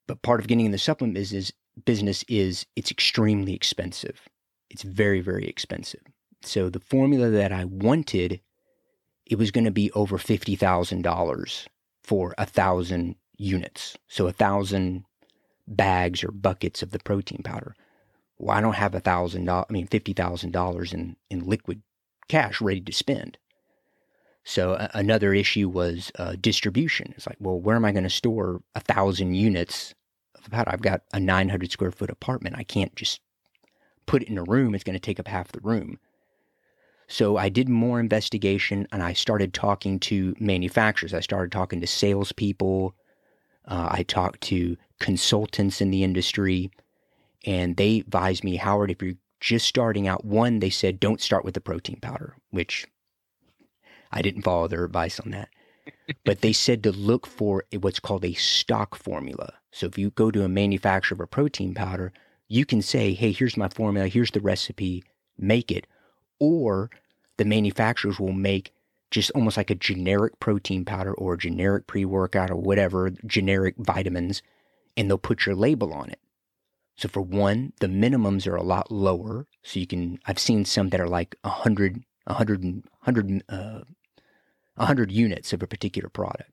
But part of getting in the supplement business business is it's extremely expensive. It's very, very expensive. So the formula that I wanted it was going to be over $50,000 for a thousand units. So a thousand bags or buckets of the protein powder. Well, I don't have a thousand dollars, I mean, $50,000 in, in liquid cash ready to spend. So a- another issue was uh, distribution. It's like, well, where am I going to store a thousand units powder? I've got a 900 square foot apartment. I can't just put it in a room. It's going to take up half the room. So I did more investigation and I started talking to manufacturers. I started talking to salespeople. Uh, I talked to consultants in the industry, and they advised me, Howard, if you're just starting out, one, they said don't start with the protein powder, which I didn't follow their advice on that. But they said to look for what's called a stock formula. So if you go to a manufacturer of a protein powder, you can say, hey, here's my formula, here's the recipe, make it or the manufacturers will make just almost like a generic protein powder or a generic pre workout or whatever, generic vitamins, and they'll put your label on it. So, for one, the minimums are a lot lower. So, you can, I've seen some that are like 100, 100, 100, uh, 100 units of a particular product,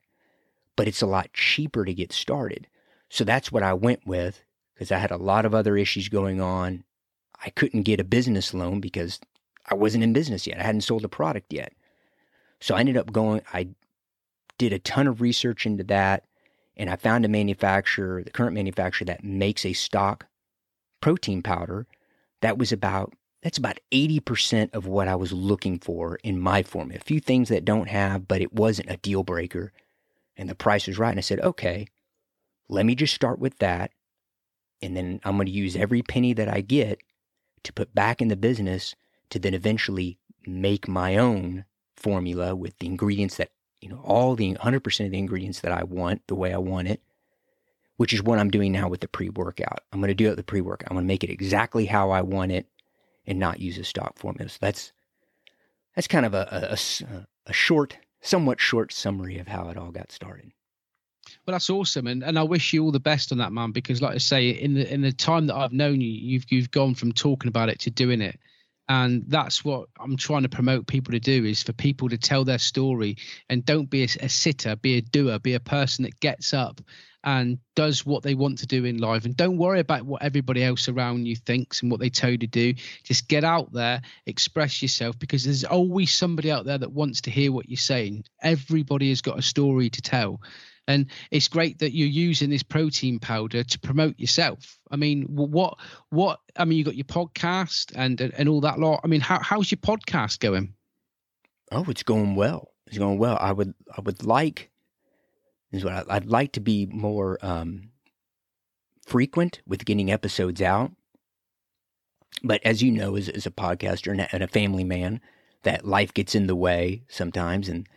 but it's a lot cheaper to get started. So, that's what I went with because I had a lot of other issues going on. I couldn't get a business loan because I wasn't in business yet. I hadn't sold a product yet. So I ended up going, I did a ton of research into that. And I found a manufacturer, the current manufacturer that makes a stock protein powder that was about that's about 80% of what I was looking for in my formula. A few things that don't have, but it wasn't a deal breaker. And the price was right. And I said, okay, let me just start with that. And then I'm going to use every penny that I get to put back in the business to then eventually make my own formula with the ingredients that, you know, all the 100% of the ingredients that I want the way I want it, which is what I'm doing now with the pre workout. I'm going to do it with the pre workout. I'm going to make it exactly how I want it and not use a stock formula. So that's, that's kind of a, a, a short, somewhat short summary of how it all got started. Well, that's awesome, and and I wish you all the best on that, man. Because, like I say, in the in the time that I've known you, you've you've gone from talking about it to doing it, and that's what i'm trying to promote people to do is for people to tell their story and don't be a, a, sitter be a doer be a person that gets up and does what they want to do in life. And don't worry about what everybody else around you thinks and what they tell you to do. Just get out there express yourself because there's always somebody out there that wants to hear what you're saying. Everybody has got a story to tell. And it's great that you're using this protein powder to promote yourself. I mean what what i mean you got your podcast and and all that lot. I mean how, how's your podcast going? Oh it's going well. It's going well. I would i would like is what I, would like to be more um, frequent with getting episodes out but as you know as, as a podcaster and a, and a family man that life gets in the way sometimes and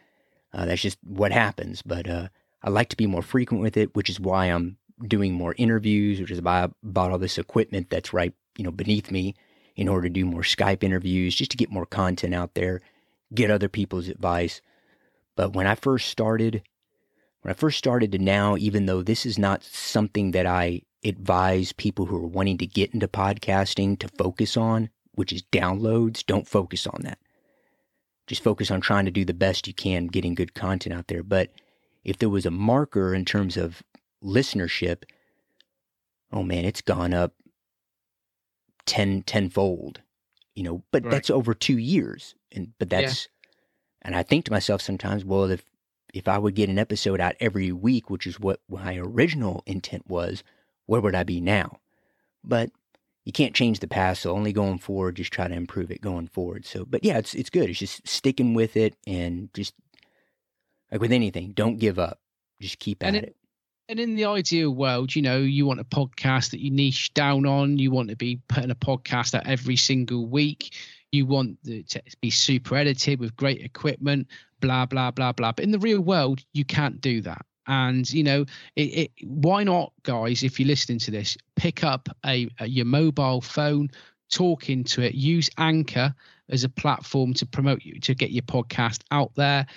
uh, that's just what happens but uh, I like to be more frequent with it, which is why I'm doing more interviews, which is why I bought all this equipment that's right, you know, beneath me in order to do more Skype interviews, just to get more content out there, get other people's advice. But when I first started, when I first started to now, even though this is not something that I advise people who are wanting to get into podcasting to focus on, which is downloads, don't focus on that. Just focus on trying to do the best you can getting good content out there. But if there was a marker in terms of listenership, oh man, it's gone up 10 tenfold. You know, but right. that's over 2 years. And but that's yeah. and I think to myself sometimes, well, if if I would get an episode out every week, which is what my original intent was, where would I be now? But you can't change the past, so only going forward, just try to improve it going forward. So, but yeah, it's it's good. It's just sticking with it and just like with anything, don't give up. Just keep at it, it. And in the ideal world, you know, you want a podcast that you niche down on. You want to be putting a podcast out every single week. You want to be super edited with great equipment, blah blah blah blah. But in the real world, you can't do that. And you know, it, it, why not, guys? If you're listening to this, pick up a, a your mobile phone, talk into it, use Anchor as a platform to promote you to get your podcast out there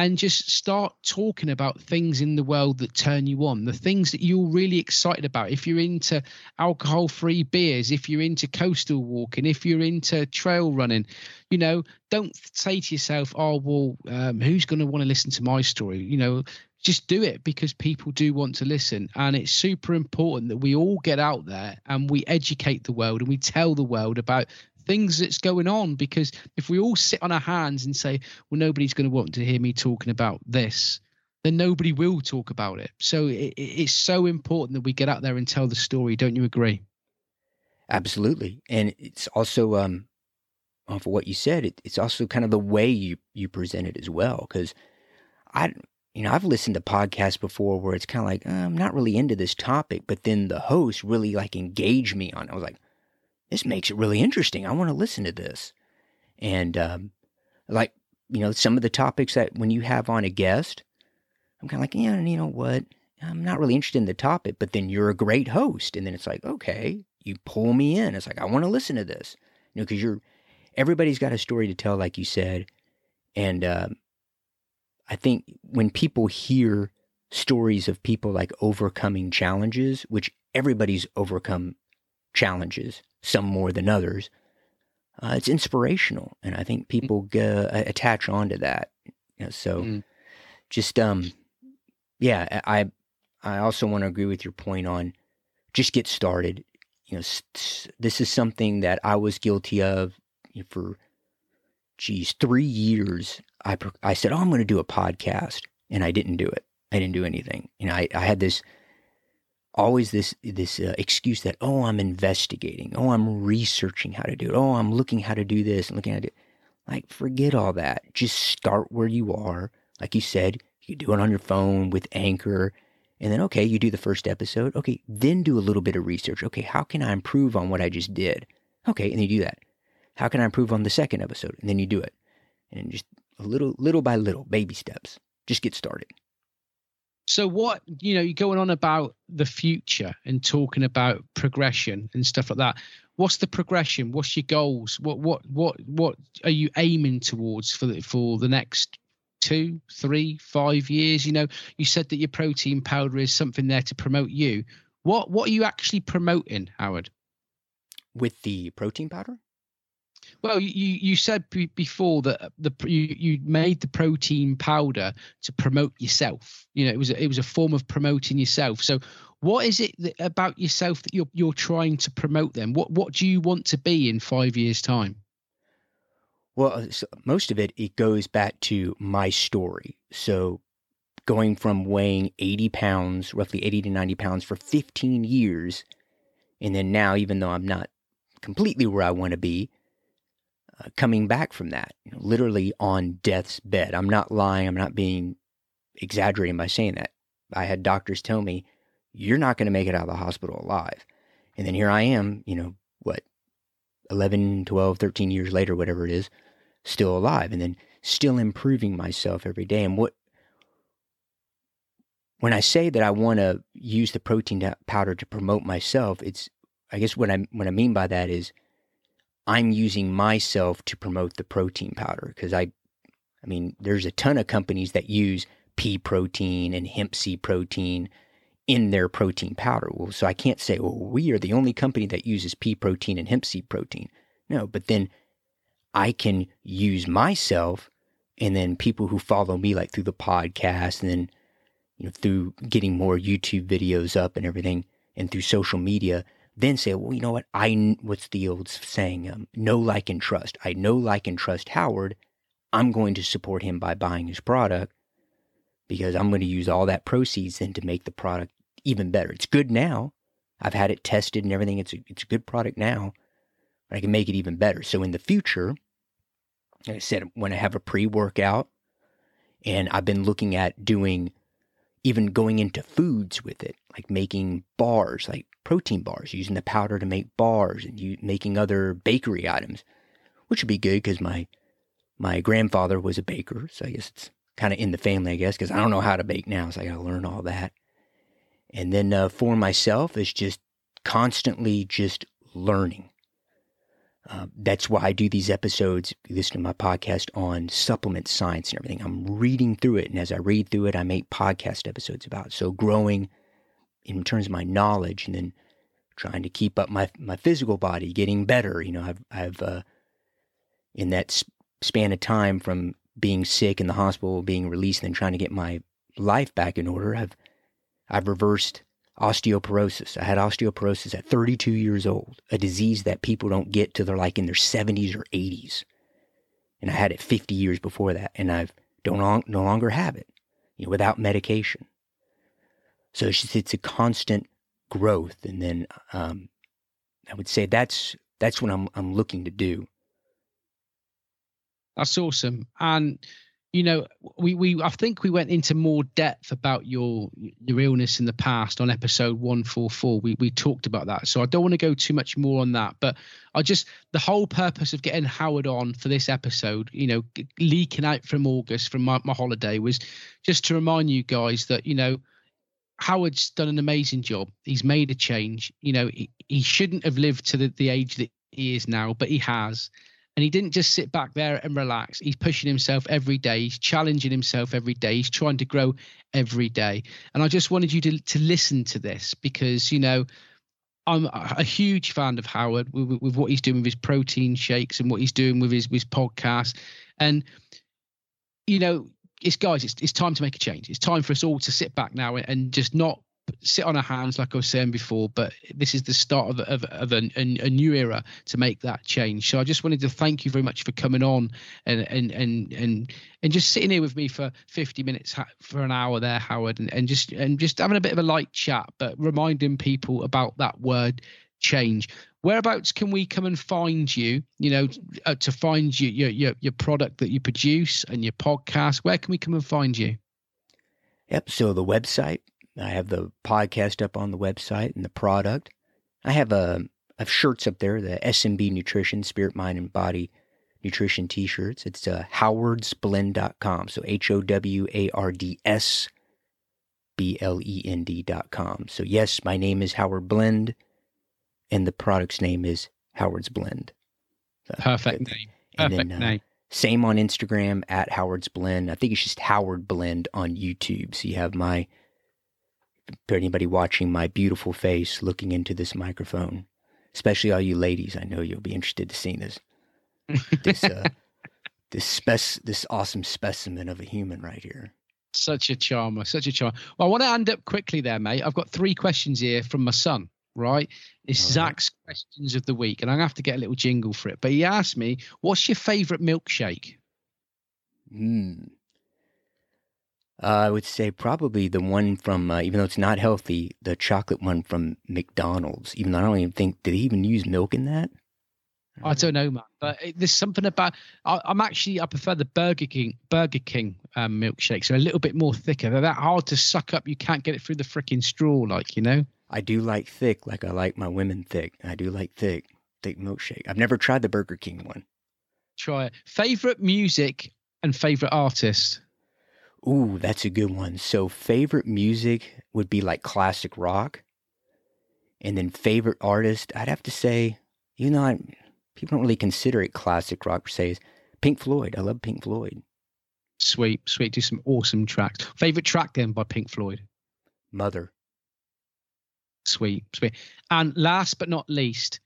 and just start talking about things in the world that turn you on, the things that you're really excited about. If you're into alcohol free beers, if you're into coastal walking, if you're into trail running, you know, don't say to yourself, oh, well, um, who's going to want to listen to my story? You know, just do it because people do want to listen. And it's super important that we all get out there and we educate the world and we tell the world about things that's going on because if we all sit on our hands and say well nobody's going to want to hear me talking about this then nobody will talk about it. So it, it's so important that we get out there and tell the story. Don't you agree? Absolutely. And it's also um off of what you said it, it's also kind of the way you you present it as well because i you know i've listened to podcasts before where it's kind of like uh, i'm not really into this topic but then the host really like engage me on it. I was like this makes it really interesting. I want to listen to this. And um, like, you know, some of the topics that when you have on a guest, I'm kind of like, yeah, you know what? I'm not really interested in the topic, but then you're a great host. And then it's like, okay, you pull me in. It's like, I want to listen to this, you know, because you're, everybody's got a story to tell, like you said. And um, I think when people hear stories of people like overcoming challenges, which everybody's overcome challenges, some more than others. Uh, it's inspirational, and I think mm. people go, attach on to that. You know, so, mm. just um, yeah, I I also want to agree with your point on just get started. You know, this is something that I was guilty of for, geez, three years. I I said, oh, I'm going to do a podcast, and I didn't do it. I didn't do anything. You know, I, I had this always this this uh, excuse that oh I'm investigating, oh I'm researching how to do it, oh I'm looking how to do this and looking at it. Like forget all that. Just start where you are. Like you said, you do it on your phone with Anchor, and then okay, you do the first episode. Okay, then do a little bit of research. Okay, how can I improve on what I just did? Okay, and you do that. How can I improve on the second episode? And then you do it, and just a little, little by little, baby steps. Just get started. So what you know, you're going on about the future and talking about progression and stuff like that. What's the progression? What's your goals? What what what what are you aiming towards for the for the next two, three, five years? You know, you said that your protein powder is something there to promote you. What what are you actually promoting, Howard? With the protein powder? Well, you you said before that the you you made the protein powder to promote yourself. You know, it was a, it was a form of promoting yourself. So, what is it that, about yourself that you're you're trying to promote? Then, what what do you want to be in five years' time? Well, uh, most of it it goes back to my story. So, going from weighing 80 pounds, roughly 80 to 90 pounds for 15 years, and then now, even though I'm not completely where I want to be, uh, coming back from that, you know, literally on death's bed. I'm not lying. I'm not being exaggerating by saying that. I had doctors tell me, you're not going to make it out of the hospital alive. And then here I am, you know, what, 11, 12, 13 years later, whatever it is, still alive and then still improving myself every day. And what, when I say that I want to use the protein powder to promote myself, it's, I guess what I, what I mean by that is I'm using myself to promote the protein powder because I, I mean, there's a ton of companies that use pea protein and hemp seed protein in their protein powder. Well, so I can't say, well, we are the only company that uses pea protein and hemp seed protein. No, but then I can use myself and then people who follow me, like through the podcast and then, you know, through getting more YouTube videos up and everything and through social media, then say, well, you know what? I, what's the old saying? Um, like, and trust. I know, like, and trust Howard. I'm going to support him by buying his product because I'm going to use all that proceeds then to make the product even better. It's good now. I've had it tested and everything. It's a, it's a good product now, but I can make it even better. So in the future, like I said, when I have a pre workout and I've been looking at doing even going into foods with it, like making bars, like protein bars, using the powder to make bars and you, making other bakery items, which would be good because my my grandfather was a baker, so I guess it's kind of in the family, I guess, because I don't know how to bake now, so I got to learn all that. And then uh, for myself, is just constantly just learning. Uh, that's why I do these episodes, listen to my podcast on supplement science and everything. I'm reading through it. And as I read through it, I make podcast episodes about it. So growing in terms of my knowledge and then trying to keep up my, my physical body, getting better. You know, I've, I've, uh, in that span of time from being sick in the hospital, being released, and then trying to get my life back in order, I've, I've reversed osteoporosis. I had osteoporosis at 32 years old, a disease that people don't get till they're like in their 70s or 80s. And I had it 50 years before that, and I've don't no longer have it, you know, without medication. So it's just, it's a constant growth, and then um, I would say that's that's what I'm I'm looking to do. That's awesome, and you know, we, we I think we went into more depth about your your illness in the past on episode 144. We we talked about that. So I don't want to go too much more on that, but I just the whole purpose of getting Howard on for this episode, you know, leaking out from August from my, my holiday was just to remind you guys that, you know, Howard's done an amazing job. He's made a change. You know, he, he shouldn't have lived to the, the age that he is now, but he has. And he didn't just sit back there and relax. He's pushing himself every day. He's challenging himself every day. He's trying to grow every day. And I just wanted you to to listen to this because you know I'm a huge fan of Howard with, with, what he's doing with his protein shakes and what he's doing with his his podcast. And you know, it's guys, it's it's time to make a change. It's time for us all to sit back now and just not sit on our hands, like I was saying before, but this is the start of, of, of a, a, new era to make that change. So I just wanted to thank you very much for coming on and and and and and just sitting here with me for 50 minutes for an hour there, Howard, and, and just and just having a bit of a light chat, but reminding people about that word change. Whereabouts can we come and find you? You know, uh, to find you, your your your product that you produce and your podcast. Where can we come and find you? Yep. So the website I have the podcast up on the website and the product. I have a uh, have shirts up there, the SMB Nutrition, Spirit, Mind, and Body Nutrition t-shirts. It's uh, howardsblend.com. So H O W A R D S B L E N D.com. So yes, my name is Howard Blend, and the product's name is Howard's Blend. So, Perfect name. Perfect then, uh, name. Same on Instagram at Howard's Blend. I think it's just Howard Blend on YouTube. So you have my for anybody watching my beautiful face looking into this microphone, especially all you ladies. I know you'll be interested to see this. this uh, [laughs] this spec this awesome specimen of a human right here. Such a charmer, such a charmer. Well, I want to end up quickly there, mate. I've got three questions here from my son, right? It's All right. Zach's questions of the week, and to have to get a little jingle for it. But he asked me, What's your favorite milkshake? Hmm. Uh, I would say probably the one from, uh, even though it's not healthy, the chocolate one from McDonald's. Even though I don't even think, did he even use milk in that? I don't know, man. But it, there's something about. I, I'm actually I prefer the Burger King Burger King um, milkshakes. They're a little bit more thicker. They're that hard to suck up. You can't get it through the freaking straw, like you know. I do like thick, like I like my women thick. I do like thick, thick milkshake. I've never tried the Burger King one. Try it. Favorite music and favorite artist. Ooh, that's a good one. So, favorite music would be like classic rock. And then, favorite artist, I'd have to say, you know, I, people don't really consider it classic rock per se, Pink Floyd. I love Pink Floyd. Sweet, sweet. Do some awesome tracks. Favorite track then by Pink Floyd. Mother. Sweet, sweet. And last but not least,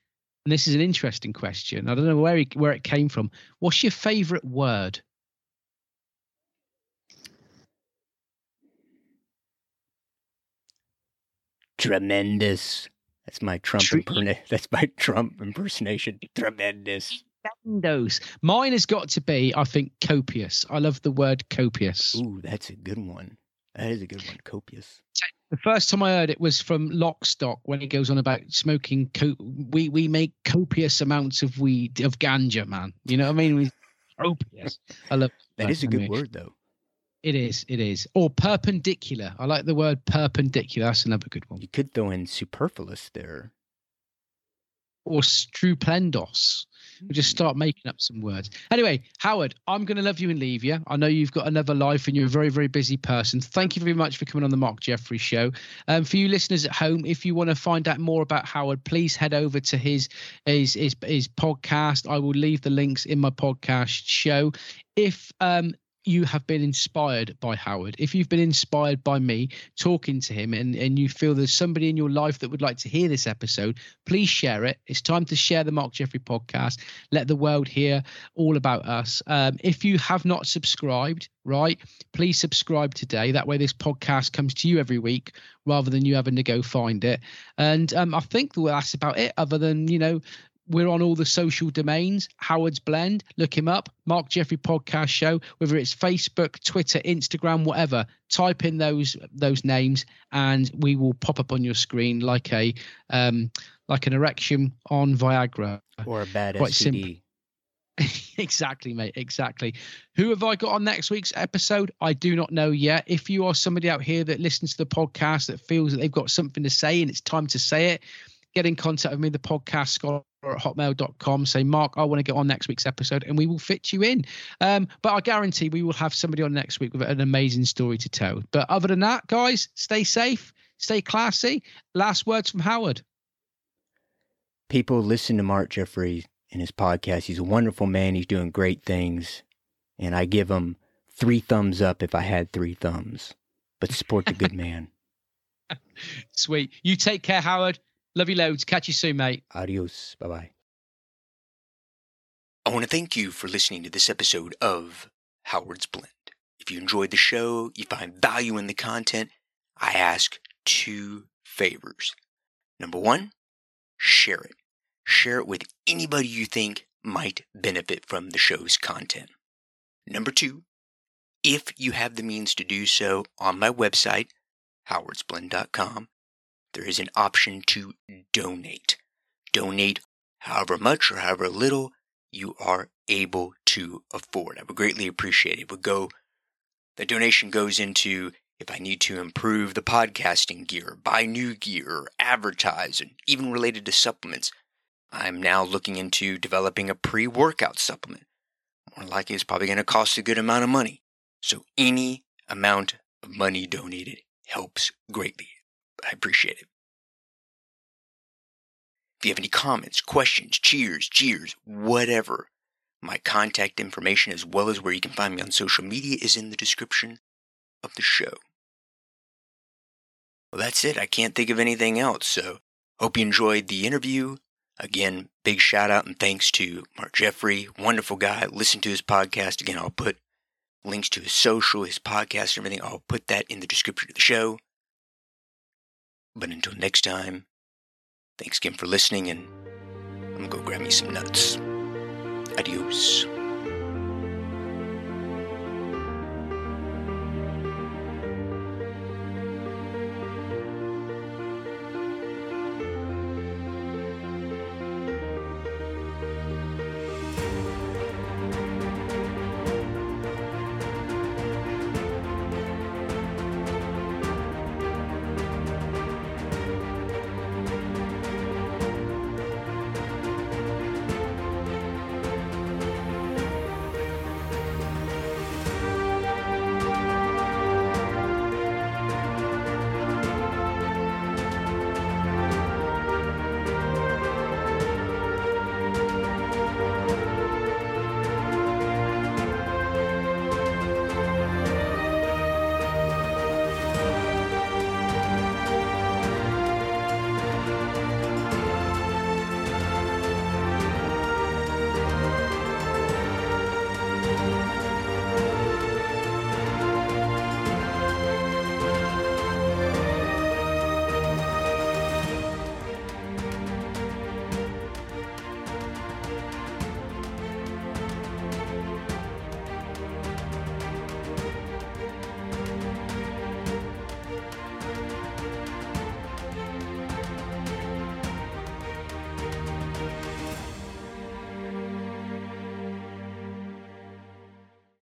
and this is an interesting question. I don't know where he, where it came from. What's your favorite word? Tremendous. That's my Trump Tre- imperna- [laughs] That's my Trump impersonation. Tremendous. Tremendous. Mine has got to be, I think, copious. I love the word copious. Ooh, that's a good one. That is a good one. Copious. The first time I heard it was from Lockstock when he goes on about smoking. Co- we we make copious amounts of weed of ganja, man. You know what I mean? We, copious. I love That is a good Anyway, word, though. It is. It is. Or perpendicular. I like the word perpendicular. That's another good one. You could throw in superfluous there. Or stuplendos. We'll just start making up some words. Anyway, Howard, I'm going to love you and leave you. I know you've got another life and you're a very, very busy person. Thank you very much for coming on the Marc Jeffrey Show. Um, for you listeners at home, if you want to find out more about Howard, please head over to his his his, his podcast. I will leave the links in my podcast show. If um, you have been inspired by Howard, if you've been inspired by me talking to him and, and you feel there's somebody in your life that would like to hear this episode, please share it. It's time to share the Marc Jeffrey podcast. Let the world hear all about us. Um, if you have not subscribed, right, please subscribe today. That way, this podcast comes to you every week rather than you having to go find it. And um, I think that's about it, other than, you know, we're on all the social domains. Howard's Blend, look him up. Marc Jeffrey Podcast Show, whether it's Facebook, Twitter, Instagram, whatever. Type in those those names, and we will pop up on your screen like a um, like an erection on Viagra. Or a bad Quite STD. [laughs] exactly, mate. Exactly. Who have I got on next week's episode? I do not know yet. If you are somebody out here that listens to the podcast that feels that they've got something to say and it's time to say it, get in contact with me, the podcast scholar at hotmail.com. Say, Marc, I want to get on next week's episode and we will fit you in. Um, but I guarantee we will have somebody on next week with an amazing story to tell. But other than that, guys, stay safe, stay classy. Last words from Howard. People listen to Marc Jeffrey in his podcast. He's a wonderful man. He's doing great things. And I give him three thumbs up if I had three thumbs. But support the good [laughs] man. Sweet. You take care, Howard. Love you loads. Catch you soon, mate. Adios. Bye bye. I want to thank you for listening to this episode of Howard's Blend. If you enjoyed the show, you find value in the content, I ask two favors. Number one, share it. Share it with anybody you think might benefit from the show's content. Number two, if you have the means to do so, on my website, howardsblend.com, there is an option to donate. Donate however much or however little you are able to afford. I would greatly appreciate it. It would go, the donation goes into if I need to improve the podcasting gear, buy new gear, advertise, and even related to supplements. I'm now looking into developing a pre workout supplement. More likely, it's probably going to cost a good amount of money. So, any amount of money donated helps greatly. I appreciate it. If you have any comments, questions, cheers, jeers, whatever, my contact information as well as where you can find me on social media is in the description of the show. Well, that's it. I can't think of anything else, so hope you enjoyed the interview. Again, big shout out and thanks to Marc Jeffrey, wonderful guy. Listen to his podcast. Again, I'll put links to his social, his podcast, everything. I'll put that in the description of the show. But until next time, thanks again for listening, and I'm gonna go grab me some nuts. Adios.